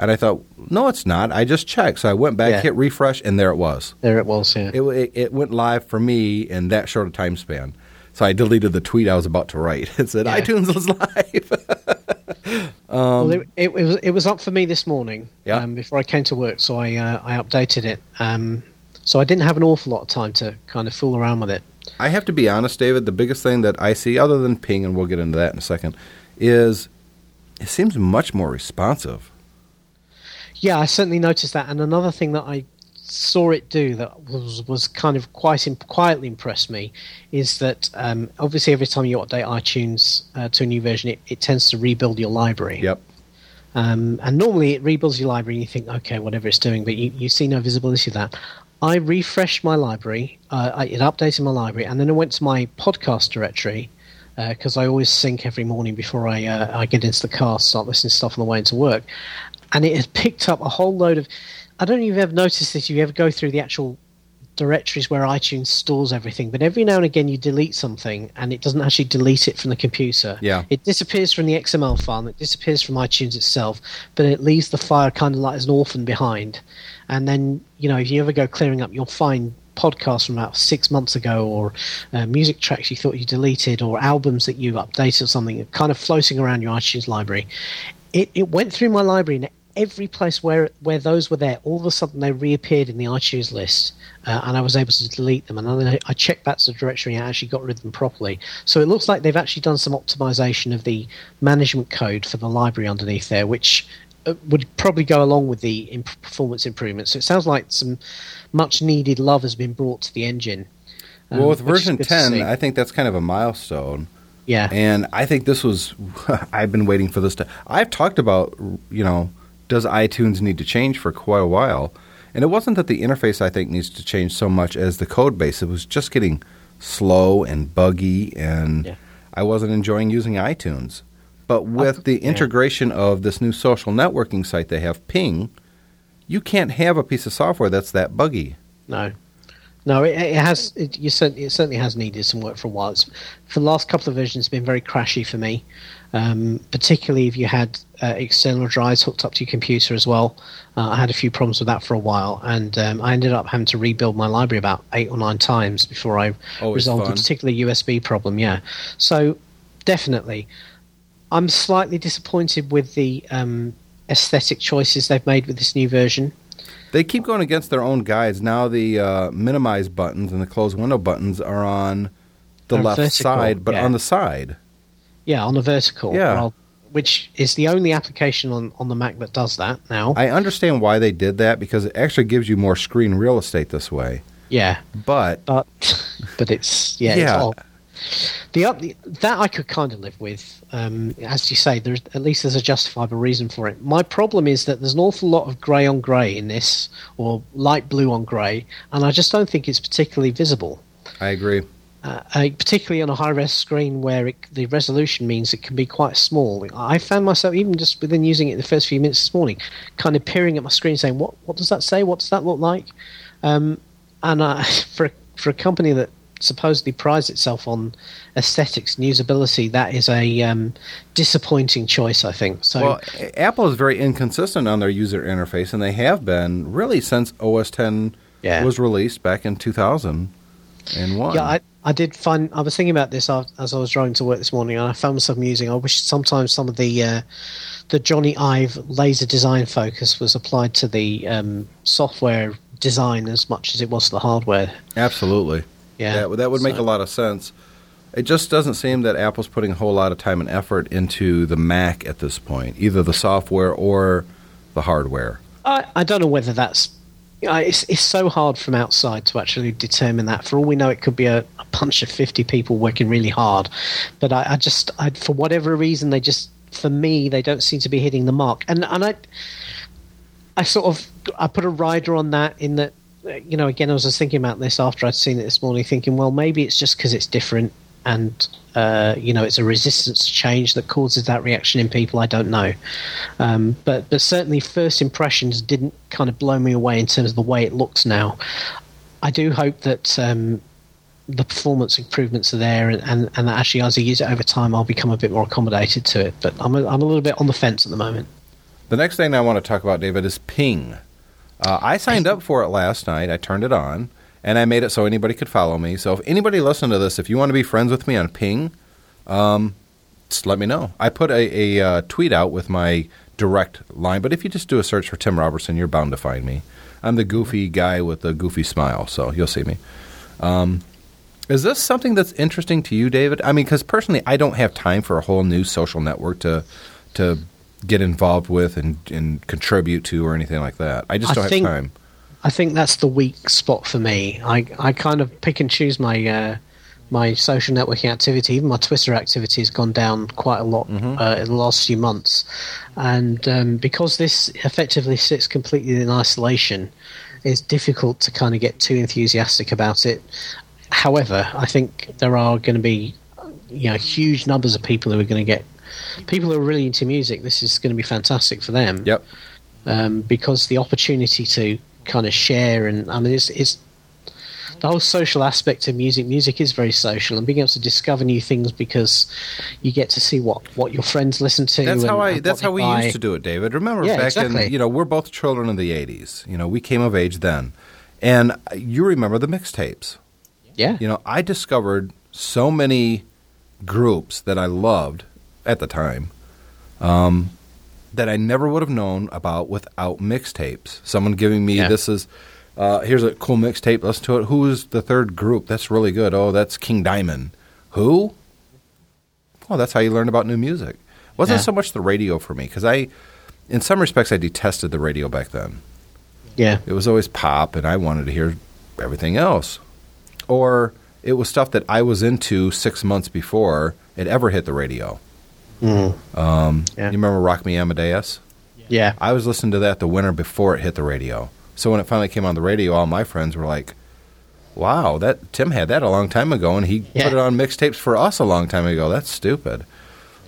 And I thought, no, it's not. I just checked. So I went back, Yeah. hit refresh, and there it was. there it was. Yeah. It, it, it went live for me in that short a time span. So I deleted the tweet I was about to write. It said Yeah. iTunes was live. well, it, it, was it was up for me this morning. Um, Yeah. Um, before I came to work, so I uh, I updated it. Um, so I didn't have an awful lot of time to kind of fool around with it. I have to be honest, David. The biggest thing that I see, other than ping, and we'll get into that in a second, is it seems much more responsive. Yeah, I certainly noticed that. And another thing that I saw it do that was was kind of quite im- quietly impressed me is that um, obviously every time you update iTunes uh, to a new version, it, it tends to rebuild your library. Yep. Um, and normally it rebuilds your library and you think, okay, whatever it's doing, but you, you see no visibility of that. I refreshed my library, uh, I, it updated my library, and then I went to my podcast directory because I always sync every morning before I, uh, I get into the car, start listening to stuff on the way into work. And it has picked up a whole load of. I don't know if you've ever noticed this, if you ever go through the actual directories where iTunes stores everything, but every now and again you delete something and it doesn't actually delete it from the computer. Yeah. It disappears from the XML file and it disappears from iTunes itself, but it leaves the file kind of like as an orphan behind. And then, you know, if you ever go clearing up, you'll find podcasts from about six months ago or uh, music tracks you thought you deleted or albums that you updated or something kind of floating around your iTunes library. It, it went through my library and every place where where those were there, all of a sudden they reappeared in the iTunes list, uh, and I was able to delete them. And then I, I checked back to the directory and I actually got rid of them properly. So it looks like they've actually done some optimization of the management code for the library underneath there, which uh, would probably go along with the imp- performance improvements. So it sounds like some much needed love has been brought to the engine. um, well, with version 10. I think that's kind of a milestone. yeah, And I think this was, I've been waiting for this to. I've talked about, you know, does iTunes need to change for quite a while? And it wasn't that the interface, I think, needs to change so much as the code base. It was just getting slow and buggy, and Yeah. I wasn't enjoying using iTunes. But with the integration of this new social networking site they have, Ping, you can't have a piece of software that's that buggy. No, no, it, it has. It, you certainly, it certainly has needed some work for a while. It's, for the last couple of versions, it's been very crashy for me. Um, particularly if you had uh, external drives hooked up to your computer as well. Uh, I had a few problems with that for a while, and um, I ended up having to rebuild my library about eight or nine times before I Always resolved fun. a particular USB problem. Yeah, so definitely, I'm slightly disappointed with the um, aesthetic choices they've made with this new version. They keep going against their own guides. Now the uh, minimize buttons and the close window buttons are on the They're left vertical, side, but yeah. on the side. Yeah, on a vertical. Yeah. rather- which is the only application on, on the Mac that does that now. I understand why they did that because it actually gives you more screen real estate this way. yeah, But but but it's yeah, Yeah. It's. The, the that I could kind of live with. Um, as you say, there's at least there's a justifiable reason for it. My problem is that there's an awful lot of grey on grey in this, or light blue on grey, and I just don't think it's particularly visible. I agree. uh, uh, particularly on a high res screen where it, the resolution means it can be quite small. I found myself even just within using it the first few minutes this morning, kind of peering at my screen, saying, "What what does that say? What does that look like?" Um, and uh, for for a company that supposedly prides itself on aesthetics and usability, that is a um, disappointing choice. I think so. well, Apple is very inconsistent on their user interface, and they have been really since OS 10 Yeah. was released back in 2001. Yeah, I, I did find I was thinking about this as I was driving to work this morning, and I found myself musing. I wish sometimes some of the uh, the Jony Ive laser design focus was applied to the um, software design as much as it was to the hardware. Absolutely. Yeah, That, would- that would make so- a lot of sense. It just doesn't seem that Apple's putting a whole lot of time and effort into the Mac at this point, either the software or the hardware. I, I don't know whether that's. you know, it's, it's so hard from outside to actually determine that. For all we know, it could be a, a bunch of 50 people working really hard. But I, I just, I, for whatever reason, they just, for me, they don't seem to be hitting the mark. And, and I, I sort of, I put a rider on that in that, you know, again, I was just thinking about this after I'd seen it this morning, thinking, well, maybe it's just because it's different and, uh, you know, it's a resistance to change that causes that reaction in people. I don't know. Um, but, but certainly, first impressions didn't kind of blow me away in terms of the way it looks now. I do hope that um, the performance improvements are there, and, and, and that actually, as I use it over time, I'll become a bit more accommodated to it. But I'm a, I'm a little bit on the fence at the moment. The next thing I want to talk about, David, is Ping. Uh, I signed up for it last night. I turned it on, and I made it so anybody could follow me. So if anybody listening to this, if you want to be friends with me on Ping, um, just let me know. I put a, a uh, tweet out with my direct line, but if you just do a search for Tim Robertson, you're bound to find me. I'm the goofy guy with the goofy smile, so you'll see me. Um, is this something that's interesting to you, David? I mean, because personally, I don't have time for a whole new social network to to get involved with and, and contribute to or anything like that. I just I don't think- have time. I think that's the weak spot for me. I, I kind of pick and choose my uh, my social networking activity. Even my Twitter activity has gone down quite a lot uh, in the last few months, and um, because this effectively sits completely in isolation, it's difficult to kind of get too enthusiastic about it. However, I think there are going to be you know huge numbers of people who are going to get people who are really into music. This is going to be fantastic for them Yep. um, because the opportunity to kind of share and I mean it's, it's the whole social aspect of music. Music is very social, and being able to discover new things because you get to see what, what your friends listen to. That's how I. That's how we buy. used to do it, David. Remember Yeah, back exactly. in you know we're both children of the '80s. You know we came of age then, and you remember the mixtapes. Yeah, You know I discovered so many groups that I loved at the time um, that I never would have known about without mixtapes. Someone giving me Yeah. this is. Uh, here's a cool mixtape. Listen to it. Who's the third group? That's really good. Oh, that's King Diamond. Who? Well, that's how you learn about new music. Wasn't Yeah. so much the radio for me because I, in some respects, I detested the radio back then. yeah, It was always pop, and I wanted to hear everything else. Or it was stuff that I was into six months before it ever hit the radio. Mm. Um, Yeah. You remember Rock Me Amadeus? yeah, I was listening to that the winter before it hit the radio. So when it finally came on the radio, all my friends were like, "Wow, that Tim had that a long time ago, and he Yeah. put it on mixtapes for us a long time ago. That's stupid."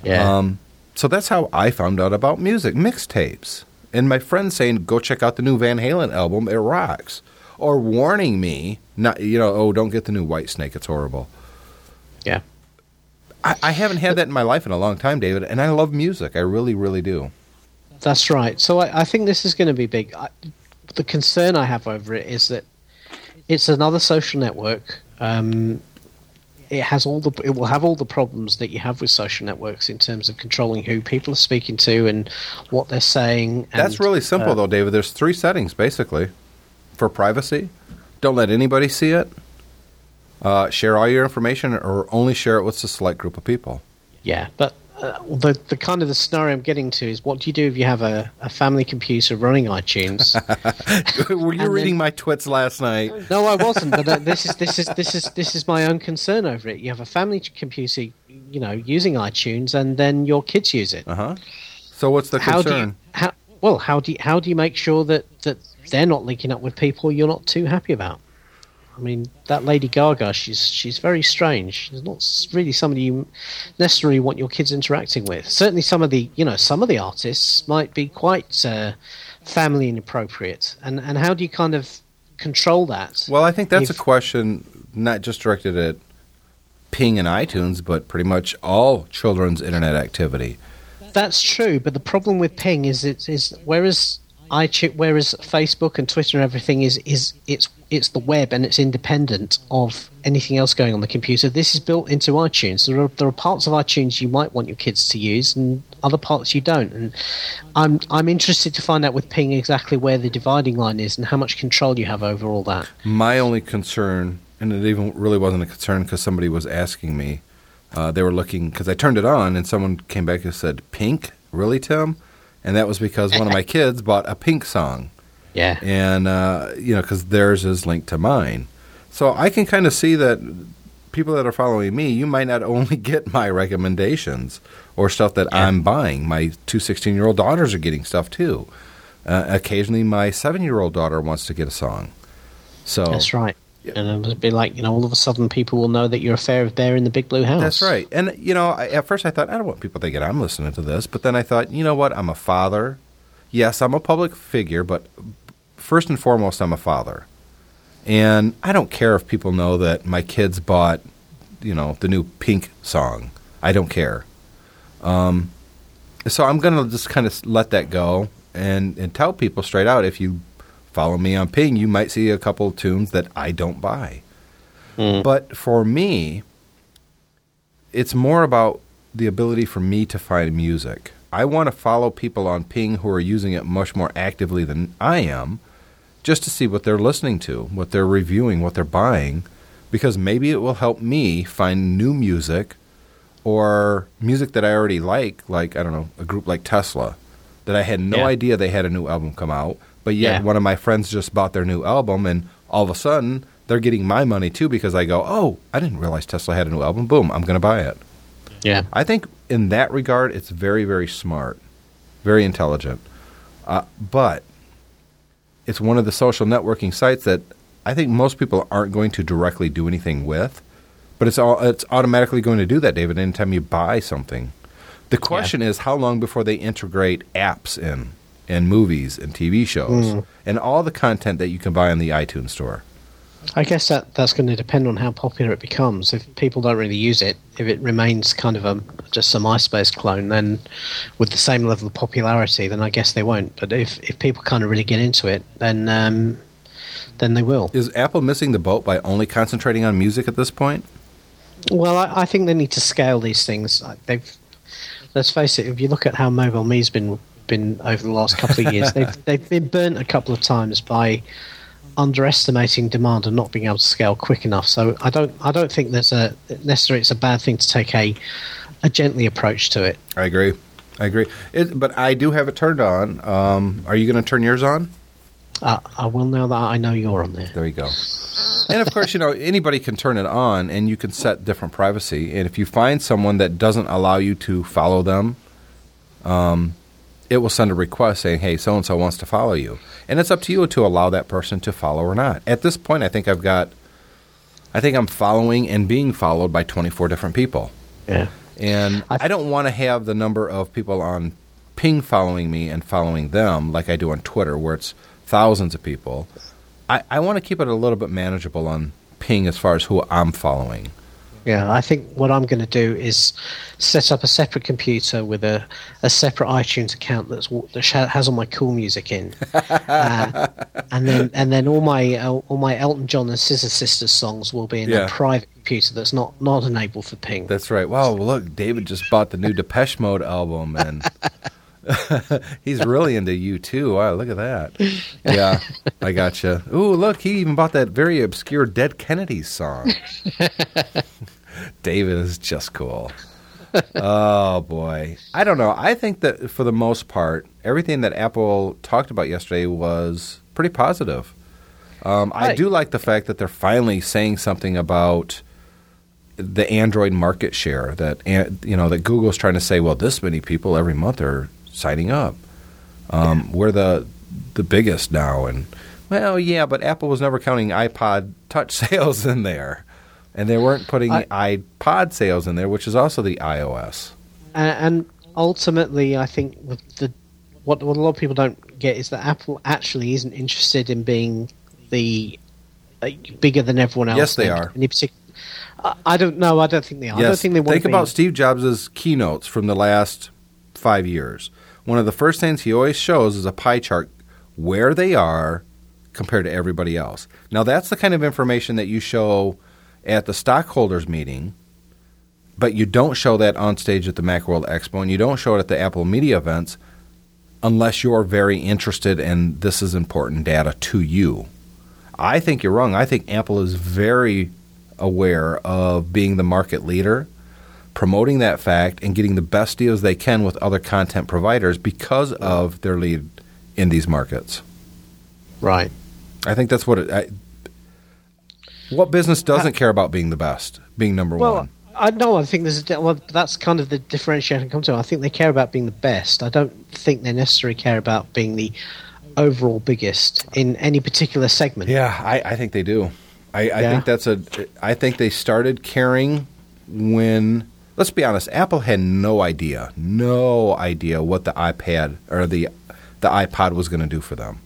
yeah. Um, so that's how I found out about music mixtapes. And my friend saying, "Go check out the new Van Halen album; it rocks," or warning me, not you know, "Oh, don't get the new Whitesnake; it's horrible." yeah. I, I haven't had that in my life in a long time, David, and I love music. I really, really do. That's right. So I, I think this is going to be big. I, the concern I have over it is that it's another social network. Um, it has all the it will have all the problems that you have with social networks in terms of controlling who people are speaking to and what they're saying. And, That's really simple, uh, though, David. There's three settings basically for privacy. Don't let anybody see it. Uh, share all your information, or only share it with a select group of people. Yeah, but uh, the the kind of the scenario I'm getting to is what do you do if you have a, a family computer running iTunes? Were you reading then- my twits last night? no, I wasn't. But uh, this is this is this is this is my own concern over it. You have a family computer, you know, using iTunes, and then your kids use it. Uh huh. So what's the how do concern? you how well how do you, how do you make sure that that they're not linking up with people you're not too happy about? I mean, that Lady Gaga, she's she's very strange. She's not really somebody you necessarily want your kids interacting with. Certainly, some of the you know some of the artists might be quite uh, family inappropriate. And and how do you kind of control that? Well, I think that's If- a question not just directed at Ping and iTunes, but pretty much all children's internet activity. That's true, but the problem with Ping is it is whereas iTunes, whereas Facebook and Twitter and everything is is it's it's the web and it's independent of anything else going on the computer. This is built into iTunes. There are there are parts of iTunes you might want your kids to use, and other parts you don't. And I'm I'm interested to find out with Ping exactly where the dividing line is and how much control you have over all that. My only concern, and it even really wasn't a concern because somebody was asking me, uh, they were looking, because I turned it on and someone came back and said, Pink? Really, Tim? And that was because one of my kids bought a Pink song. Yeah, and uh, you know because theirs is linked to mine so i can kind of see that people that are following me you might not only get my recommendations or stuff that Yeah. i'm buying my two 16 year old daughters are getting stuff too uh, occasionally my seven year old daughter wants to get a song so that's right. And it'll be like you know, all of a sudden people will know that you're a fair bear in the big blue house. That's right. And, you know, I, at first I thought, I don't want people thinking I'm listening to this. But then I thought, you know what? I'm a father. Yes, I'm a public figure, but first and foremost, I'm a father. And I don't care if people know that my kids bought, you know, the new Pink song. I don't care. Um, so I'm going to just kind of let that go and, and tell people straight out if you follow me on Ping, you might see a couple tunes that I don't buy. Mm. But for me, it's more about the ability for me to find music. I want to follow people on Ping who are using it much more actively than I am, just to see what they're listening to, what they're reviewing, what they're buying, because maybe it will help me find new music or music that I already like, like, I don't know, a group like Tesla, that I had no Yeah. idea they had a new album come out, but yet Yeah. one of my friends just bought their new album, and all of a sudden they're getting my money too because I go, oh, I didn't realize Tesla had a new album. Boom, I'm going to buy it. Yeah. I think in that regard, it's very, very smart, very intelligent. Uh, but it's one of the social networking sites that I think most people aren't going to directly do anything with. But it's all it's automatically going to do that, David. Anytime you buy something, the question is how long before they integrate apps in and movies and TV shows and all the content that you can buy on the iTunes store. I guess that that's going to depend on how popular it becomes. If people don't really use it, if it remains kind of a just a MySpace clone, then with the same level of popularity, then I guess they won't. But if if people kind of really get into it, then um, then they will. Is Apple missing the boat by only concentrating on music at this point? Well, I, I think they need to scale these things. They've let's face it. If you look at how MobileMe's been been over the last couple of years, they've they've been burnt a couple of times by underestimating demand and not being able to scale quick enough. So I don't I don't think there's a necessarily it's a bad thing to take a a gently approach to it. I agree. I agree. It, but I do have it turned on. Um, are you going to turn yours on? Uh, I will now that I know you're on there. There you go. and of course, you know, anybody can turn it on and you can set different privacy. And if you find someone that doesn't allow you to follow them, um, it will send a request saying, hey, so and so wants to follow you. And it's up to you to allow that person to follow or not. At this point, I think I've got, I think I'm following and being followed by 24 different people. Yeah. And I- I don't want to have the number of people on Ping following me and following them like I do on Twitter, where it's thousands of people. I, I want to keep it a little bit manageable on Ping as far as who I'm following. Yeah, I think what I'm going to do is set up a separate computer with a, a separate iTunes account that's that has all my cool music in, uh, and then and then all my uh, all my Elton John and Scissor Sisters songs will be in Yeah. a private computer that's not not enabled for Ping. That's right. Wow, look, David just bought the new Depeche Mode album, and he's really into U2. Wow, look at that. Yeah, I gotcha. Ooh, look, he even bought that very obscure Dead Kennedys song. David is just cool. oh boy, I don't know. I think that for the most part, everything that Apple talked about yesterday was pretty positive. Um, I do like the fact that they're finally saying something about the Android market share that you know that Google's trying to say, well, this many people every month are signing up. Um, We're the the biggest now, and well, yeah, but Apple was never counting iPod Touch sales in there, and they weren't putting I- iPod sales in there, which is also the iOS. Uh, and ultimately, I think the what what a lot of people don't get is that Apple actually isn't interested in being the uh, bigger than everyone else. Yes, they in- are. in partic- I- I don't know. I don't think they are. I don't think they want think about Steve Jobs' keynotes from the last five years. One of the first things he always shows is a pie chart where they are compared to everybody else. Now, that's the kind of information that you show at the stockholders meeting, but you don't show that on stage at the Macworld Expo, and you don't show it at the Apple Media events unless you're very interested and this is important data to you. I think you're wrong. I think Apple is very aware of being the market leader, promoting that fact, and getting the best deals they can with other content providers because of their lead in these markets. right. I think that's what it. I, what business doesn't care about being the best, being number Well, one? I know. I think there's a, well, that's kind of the differentiation I come to. I think they care about being the best. I don't think they necessarily care about being the overall biggest in any particular segment. Yeah, I, I think they do. I, I Yeah. think that's a. I think they started caring when. Let's be honest. Apple had no idea, no idea what the iPad or the the iPod was going to do for them.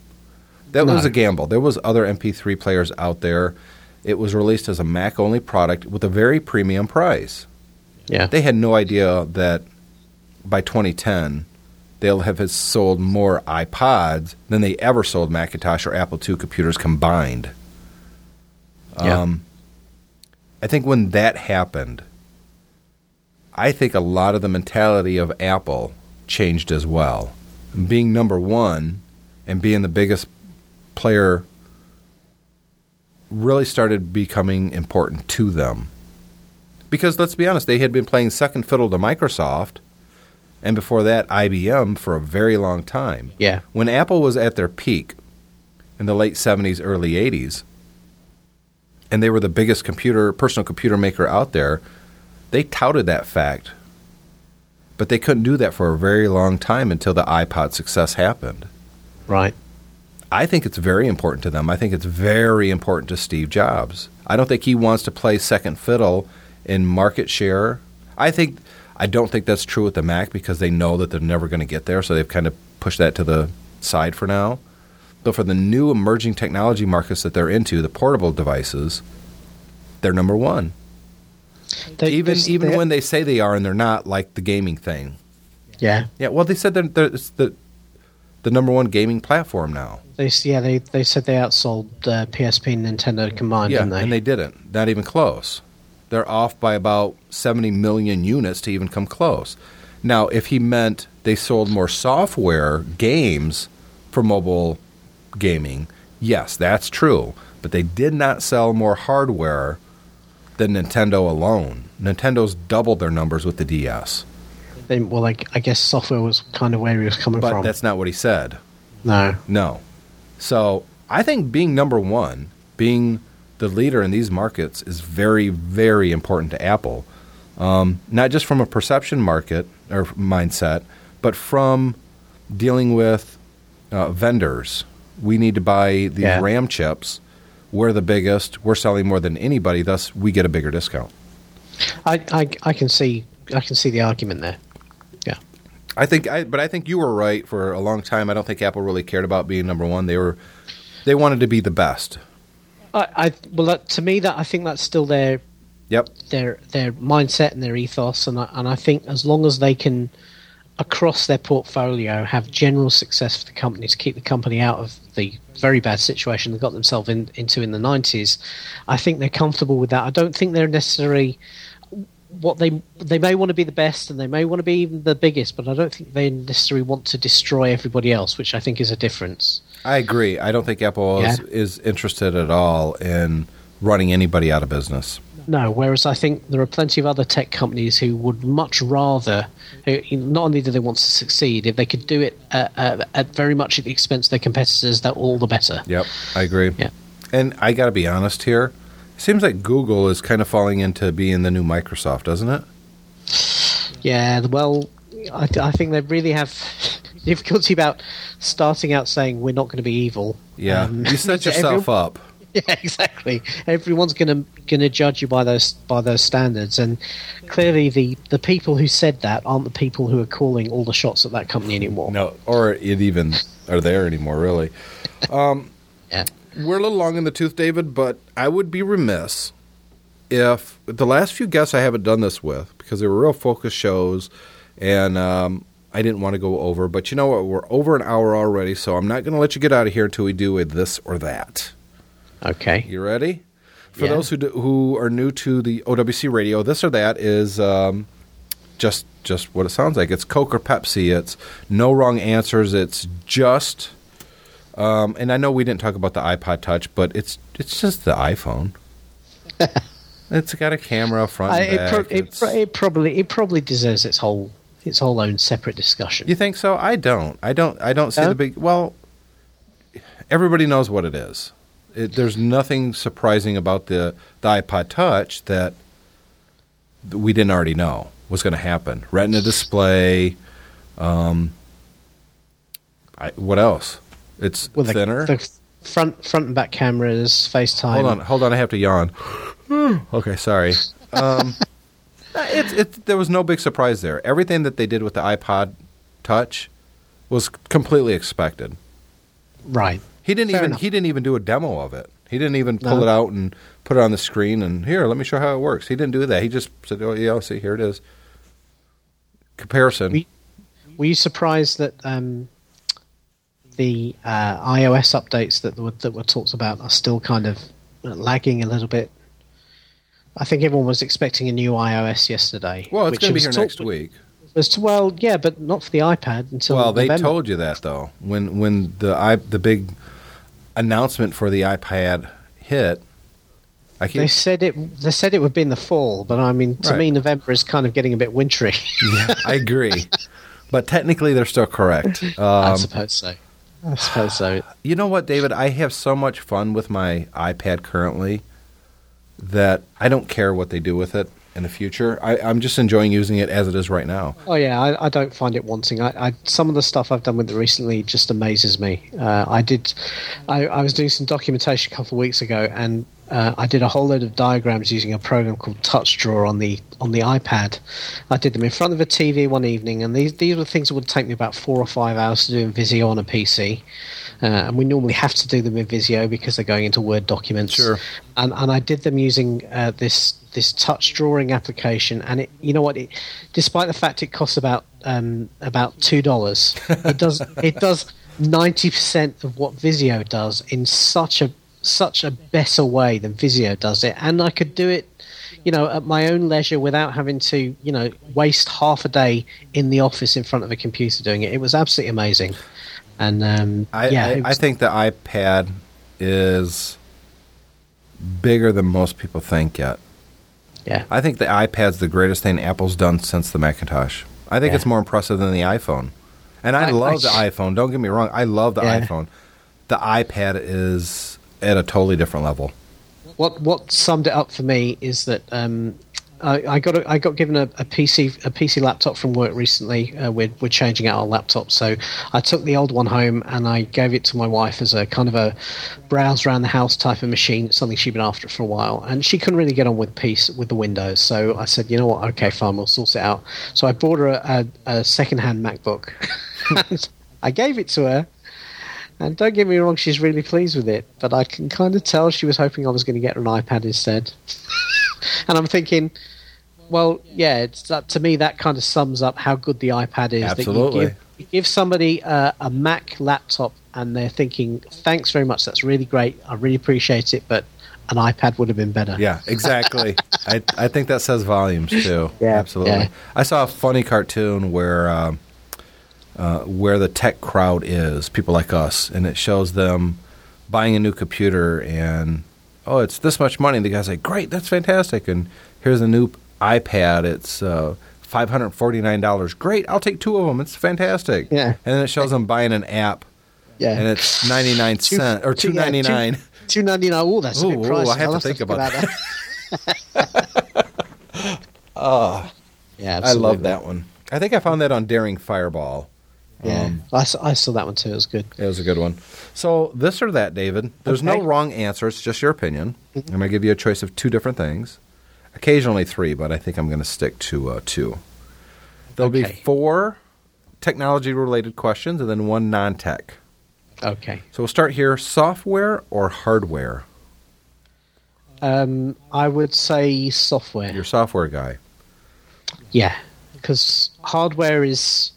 That was a gamble. There was other MP3 players out there. It was released as a Mac only product with a very premium price. Yeah. They had no idea that by 2010 they'll have sold more iPods than they ever sold Macintosh or Apple II computers combined. Yeah. Um, I think when that happened, I think a lot of the mentality of Apple changed as well. Being number one and being the biggest player really started becoming important to them. Because let's be honest, they had been playing second fiddle to Microsoft and before that IBM for a very long time. Yeah. When Apple was at their peak in the late 70s, early 80s, and they were the biggest computer personal computer maker out there, they touted that fact. But they couldn't do that for a very long time until the iPod success happened. Right. I think it's very important to them. I think it's very important to Steve Jobs. I don't think he wants to play second fiddle in market share. I think I don't think that's true with the Mac because they know that they're never going to get there, so they've kind of pushed that to the side for now. But for the new emerging technology markets that they're into, the portable devices, they're number one. They- even this- even they- when they say they are and they're not, like the gaming thing. yeah, Yeah, well, they said they're, they're it's the the number one gaming platform now. they yeah they they said they outsold uh, PSP and Nintendo combined, Yeah, didn't they? and they didn't. Not even close. They're off by about 70 million units to even come close. Now, if he meant they sold more software games for mobile gaming, yes, that's true. But they did not sell more hardware than Nintendo alone. Nintendo's doubled their numbers with the DS. They- well, like I guess software was kind of where he was coming But from. that's not what he said. no, No. So I think being number one, being the leader in these markets, is very, very important to Apple. Um, not just from a perception market or mindset, but from dealing with uh, vendors. We need to buy these Yeah. RAM chips. We're the biggest. We're selling more than anybody. Thus, we get a bigger discount. I, I I can see I can see the argument there. Yeah, I think, I, but I think you were right for a long time. I don't think Apple really cared about being number one. They were, they wanted to be the best. I, I well that, to me that I think that's still their Yep. their their mindset and their ethos, and I, and I think as long as they can across their portfolio have general success for the company to keep the company out of the very bad situation they got themselves in, into in the 90s, I think they're comfortable with that. I don't think they're necessarily what they they may want to be the best and they may want to be even the biggest, but I don't think they necessarily want to destroy everybody else, which I think is a difference. I agree. I don't think Apple is, is interested at all in running anybody out of business. No, whereas I think there are plenty of other tech companies who would much rather, who, not only do they want to succeed, if they could do it at, at, at very much at the expense of their competitors, that all the better. Yep, I agree. Yeah. And I got to be honest here. It seems like Google is kind of falling into being the new Microsoft, doesn't it? Yeah, well, I, I think they really have difficulty about starting out saying we're not going to be evil. Yeah. Um, you set yourself up. Yeah, exactly. Everyone's gonna gonna judge you by those by those standards, and clearly the the people who said that aren't the people who are calling all the shots at that company anymore. No, or it even are there anymore, really. Yeah. We're a little long in the tooth, David, but I would be remiss if the last few guests I haven't done this with because they were real focused shows, and um, I didn't want to go over. But you know what? We're over an hour already, so I'm not going to let you get out of here until we do a this or that. Okay. You ready? For Yeah. those who do, who are new to the OWC radio, this or that is um, just just what it sounds like. It's Coke or Pepsi. It's no wrong answers. It's just. Um, and I know we didn't talk about the iPod Touch, but it's it's just the iPhone. it's got a camera front. I, it, pro- it, pro- it probably it probably deserves its whole its whole own separate discussion. you think so? I don't. I don't. I don't see No? the big. Well, everybody knows what it is. It, there's nothing surprising about the the iPod Touch that we didn't already know was going to happen. Retina display. Um, I, what else? It's the- thinner. The, front front and back cameras, FaceTime. hold on, hold on. I have to yawn. okay, sorry. Um, it's it, there was no big surprise there. Everything that they did with the iPod Touch was completely expected. Right. He didn't Fair even enough. he didn't even do a demo of it. He didn't even pull No. it out and put it on the screen and here, let me show how it works. He didn't do that. He just said, "Oh yeah, see, here it is." Comparison. We- were you surprised that um, the uh, iOS updates that were, that were talked about are still kind of lagging a little bit? I think everyone was expecting a new iOS yesterday. Well, it's going to be here talk- next week. was well, yeah, but not for the iPad until Well, they November. told you that though. When when the i the big announcement for the iPad hit, I They keep said it. They said it would be in the fall, but I mean, to Right. me, November is kind of getting a bit wintry. yeah, I agree, but technically they're still correct. I Um, suppose so. I suppose so. you know what, David? I have so much fun with my iPad currently that I don't care what they do with it in the future. I, I'm just enjoying using it as it is right now. Oh yeah, I, I don't find it wanting. I, I some of the stuff I've done with it recently just amazes me. Uh, I did, I, I was doing some documentation a couple of weeks ago, and uh, I did a whole load of diagrams using a program called TouchDraw on the on the iPad. I did them in front of a TV one evening, and these these were things that would take me about four or five hours to do in Visio on a PC. Uh, and we normally have to do them in Visio because they're going into Word documents. Sure. And and I did them using uh, this this touch drawing application, and it you know what? It, despite the fact it costs about um, about two dollars, it does it does ninety percent of what Visio does in such a such a better way than Visio does it, and I could do it. You know, at my own leisure, without having to, you know, waste half a day in the office in front of a computer doing it. It was absolutely amazing, and um, I, yeah, I, it I think the iPad is bigger than most people think yet. Yeah, I think the iPad's the greatest thing Apple's done since the Macintosh. I think Yeah. it's more impressive than the iPhone. And I, I- love I- the iPhone. Don't get me wrong. I love the Yeah. iPhone. The iPad is at a totally different level. what what summed it up for me is that um, I, got a, I got given a, a PC a PC laptop from work recently. Uh, we're we're changing out our laptop, so I took the old one home and I gave it to my wife as a kind of a browse around the house type of machine. Something she'd been after for a while, and she couldn't really get on with piece with the Windows. So I said, you know what? Okay, fine, we'll sort it out. So I bought her a, a, a second hand MacBook. and I gave it to her. And don't get me wrong, she's really pleased with it, but I can kind of tell she was hoping I was going to get her an iPad instead. and I'm thinking, well, yeah, it's that, to me that kind of sums up how good the iPad is. That Absolutely. you give, you give somebody uh, a Mac laptop and they're thinking, thanks very much, that's really great, I really appreciate it, but an iPad would have been better. Yeah, exactly. I, I think that says volumes too. Yeah, absolutely. yeah. I saw a funny cartoon where um, uh, where the tech crowd is, people like us, and it shows them buying a new computer and oh, it's this much money. The guy's like, great, that's fantastic, and here's a new iPad. It's uh, five hundred forty nine dollars. Great, I'll take two of them. It's fantastic. Yeah. and then it shows them buying an app, yeah. and it's ninety nine cent or two- ninety nine. Two ninety nine. Oh, that's a ooh, pricey. I have I'll to think about that. oh, yeah, I love that one. I think I found that on Daring Fireball. Yeah, Um, I, s- I saw that one too. It was good. It was a good one. So this or that, David. There's no Okay. Mm-hmm. wrong answer. It's just your opinion. I'm going to give you a choice of two different things. Occasionally three, but I think I'm going to stick to uh, two. There'll be four technology-related questions and then one non-tech. Okay. So we'll start here: software or hardware? Um, I would say software. You're software guy. Yeah, because hardware is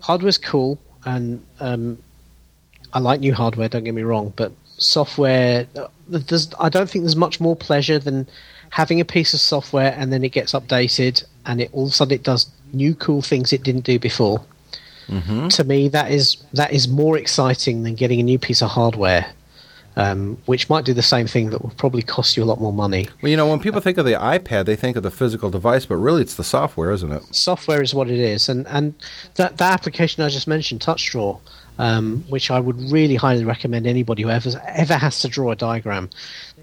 hardware's cool, and um, I like new hardware. Don't get me wrong, but software, uh, there's, I don't think there's much more pleasure than having a piece of software and then it gets updated and it all of a sudden it does new cool things it didn't do before. To me, that is that is more exciting than getting a new piece of hardware. Um, which might do the same thing that will probably cost you a lot more money. Well, you know, when people think of the iPad, they think of the physical device, but really it's the software, isn't it? software is what it is, and and that that application I just mentioned, TouchDraw, um, which I would really highly recommend anybody who ever ever has to draw a diagram.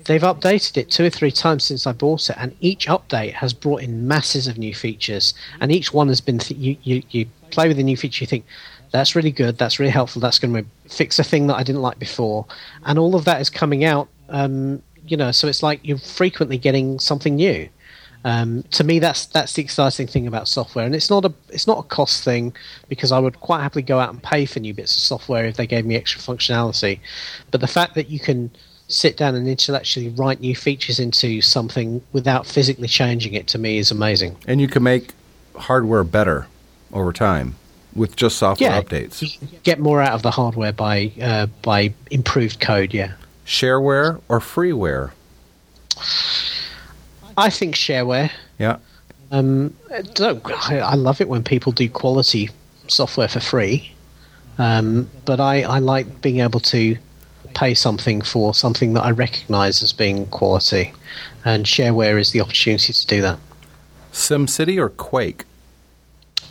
They've updated it two or three times since I bought it, and each update has brought in masses of new features, and each one has been th- you, you you play with a new feature, you think. That's really good. That's really helpful. That's going to fix a thing that I didn't like before, and all of that is coming out. Um, you know, so it's like you're frequently getting something new. Um, to me, that's that's the exciting thing about software, and it's not a it's not a cost thing because I would quite happily go out and pay for new bits of software if they gave me extra functionality. But the fact that you can sit down and intellectually write new features into something without physically changing it to me is amazing. And you can make hardware better over time. with just software yeah, updates. get more out of the hardware by uh, by improved code. Yeah, Shareware or freeware? I think shareware. Yeah. Um, I, I love it when people do quality software for free, um, but I, I like being able to pay something for something that I recognise as being quality, and shareware is the opportunity to do that. SimCity or Quake?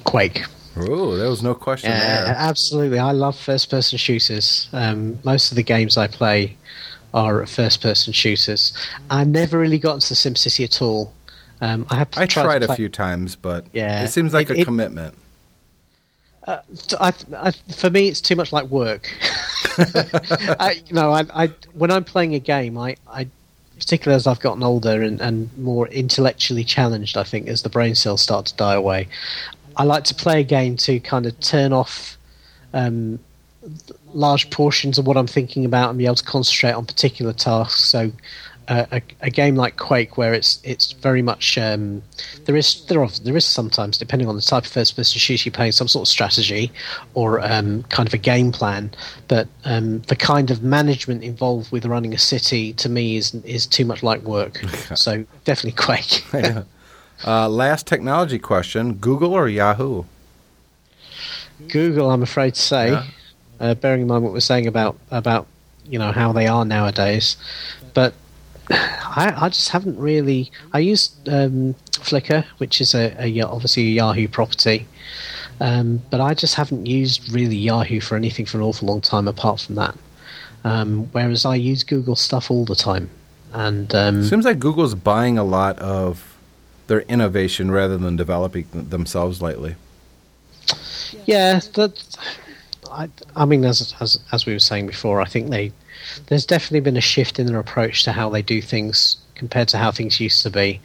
Quake. Oh, there was no question Yeah, there. absolutely. I love first-person shooters. Um, most of the games I play are first-person shooters. I never really got into SimCity at all. Um, I have I tried, a few times, but Yeah, it seems like it- a it- commitment. I, I, for me, it's too much like work. I, I, I, when I'm playing a game, I, I, particularly as I've gotten older and, and more intellectually challenged, I think as the brain cells start to die away, I like to play a game to kind of turn off um, large portions of what I'm thinking about and be able to concentrate on particular tasks. So. A, a game like Quake, where it's it's very much um, there is there are, there is sometimes depending on the type of first person shooter you're playing some sort of strategy or um, kind of a game plan, but um, the kind of management involved with running a city to me is is too much like work. so definitely Quake. Yeah. Uh, last technology question: Google or Yahoo? Google, I'm afraid to say, Yeah. uh, bearing in mind what we're saying about about you know how they are nowadays, but I, I just haven't really. I used um, Flickr, which is a, a obviously a Yahoo property, um, but I just haven't used really Yahoo for anything for an awful long time apart from that. Um, whereas I use Google stuff all the time, and um, Seems like Google's buying a lot of their innovation rather than developing themselves lately. Yeah, that. I, I mean, as, as as we were saying before, I think they there's definitely been a shift in their approach to how they do things compared to how things used to be.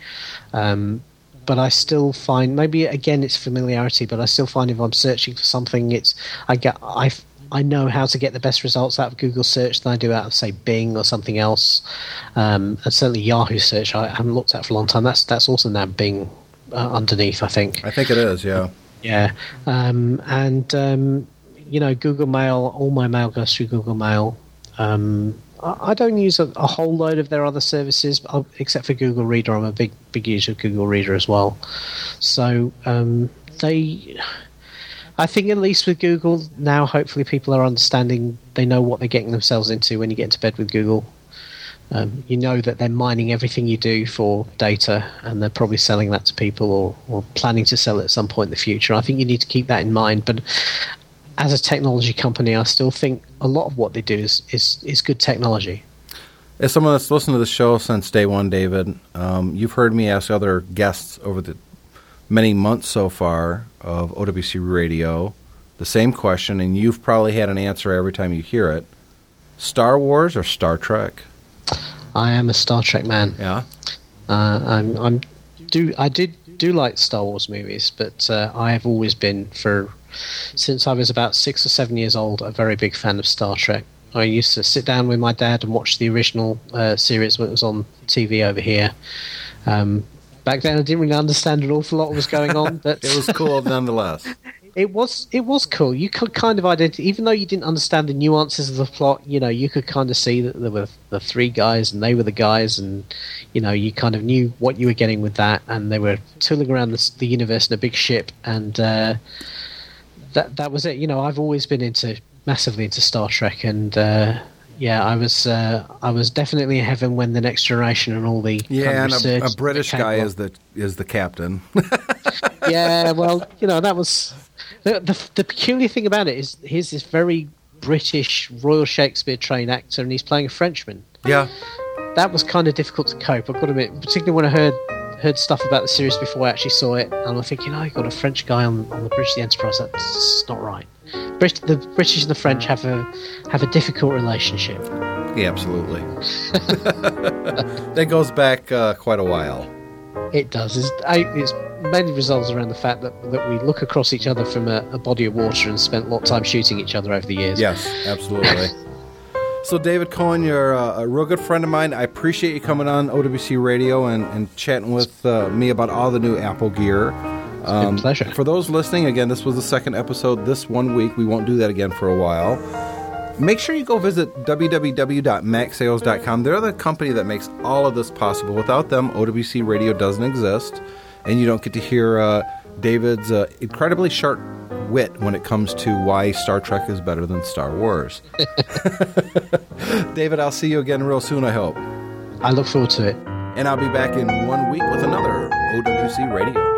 Um, but I still find maybe again it's familiarity, but I still find if I'm searching for something, it's I get I I know how to get the best results out of Google search than I do out of say Bing or something else. Um, and certainly Yahoo search I haven't looked at for a long time. That's that's also now Bing uh, underneath, I think. I think it is. Yeah. Yeah, um, and um, you know, Google Mail. All my mail goes through Google Mail. Um, I, don't use a, a whole load of their other services, uh, except for Google Reader. I'm a big, big user of Google Reader as well. So um, they, I think, at least with Google now, hopefully, people are understanding. They know what they're getting themselves into when you get into bed with Google. Um, you know that they're mining everything you do for data, and they're probably selling that to people or, or planning to sell it at some point in the future. I think you need to keep that in mind. But as a technology company, I still think a lot of what they do is is, is good technology. As someone that's listened to the show since day one, David, um, you've heard me ask other guests over the many months so far of OWC Radio the same question, and you've probably had an answer every time you hear it. Star Wars or Star Trek? I am a Star Trek man. Yeah. Uh, I'm, I'm do I did do like Star Wars movies, but uh, I have always been for since I was about six or seven years old a very big fan of Star Trek. I used to sit down with my dad and watch the original uh, series when it was on TV over here. Um, back then, I didn't really understand an awful lot what was going on, but It was cool nonetheless. It was it was cool. You could kind of identify, even though you didn't understand the nuances of the plot. You know, you could kind of see that there were the three guys, and they were the guys, and you know, you kind of knew what you were getting with that. And they were tooling around the, the universe in a big ship, and uh, that that was it. You know, I've always been into massively into Star Trek, and uh, yeah, I was uh, I was definitely in heaven when the Next Generation and all the kind Yeah, of and a, a British guy is the is the captain. yeah, well, you know, that was the, the the peculiar thing about it is he's this very British Royal Shakespeare trained actor, and he's playing a Frenchman. yeah. That was kind of difficult to cope. I've got to admit, particularly when I heard heard stuff about the series before I actually saw it, and I'm thinking, oh, you got a French guy on, on the British the Enterprise. That's not right. Brit- the British and the French have a have a difficult relationship. Yeah, absolutely. that goes back uh, quite a while. It does. It's, I, it's mainly resolves around the fact that, that we look across each other from a, a body of water and spent a lot of time shooting each other over the years. Yes, absolutely. so, David Cohen, you're uh, a real good friend of mine. I appreciate you coming on OWC Radio and, and chatting with uh, me about all the new Apple gear. Um, pleasure. For those listening, again, this was the second episode this one week. We won't do that again for a while. Make sure you go visit www.macsales.com. They're the company that makes all of this possible. Without them, OWC Radio doesn't exist, and you don't get to hear uh, David's uh, incredibly sharp wit when it comes to why Star Trek is better than Star Wars. David, I'll see you again real soon, I hope. I look forward to it. And I'll be back in one week with another OWC Radio.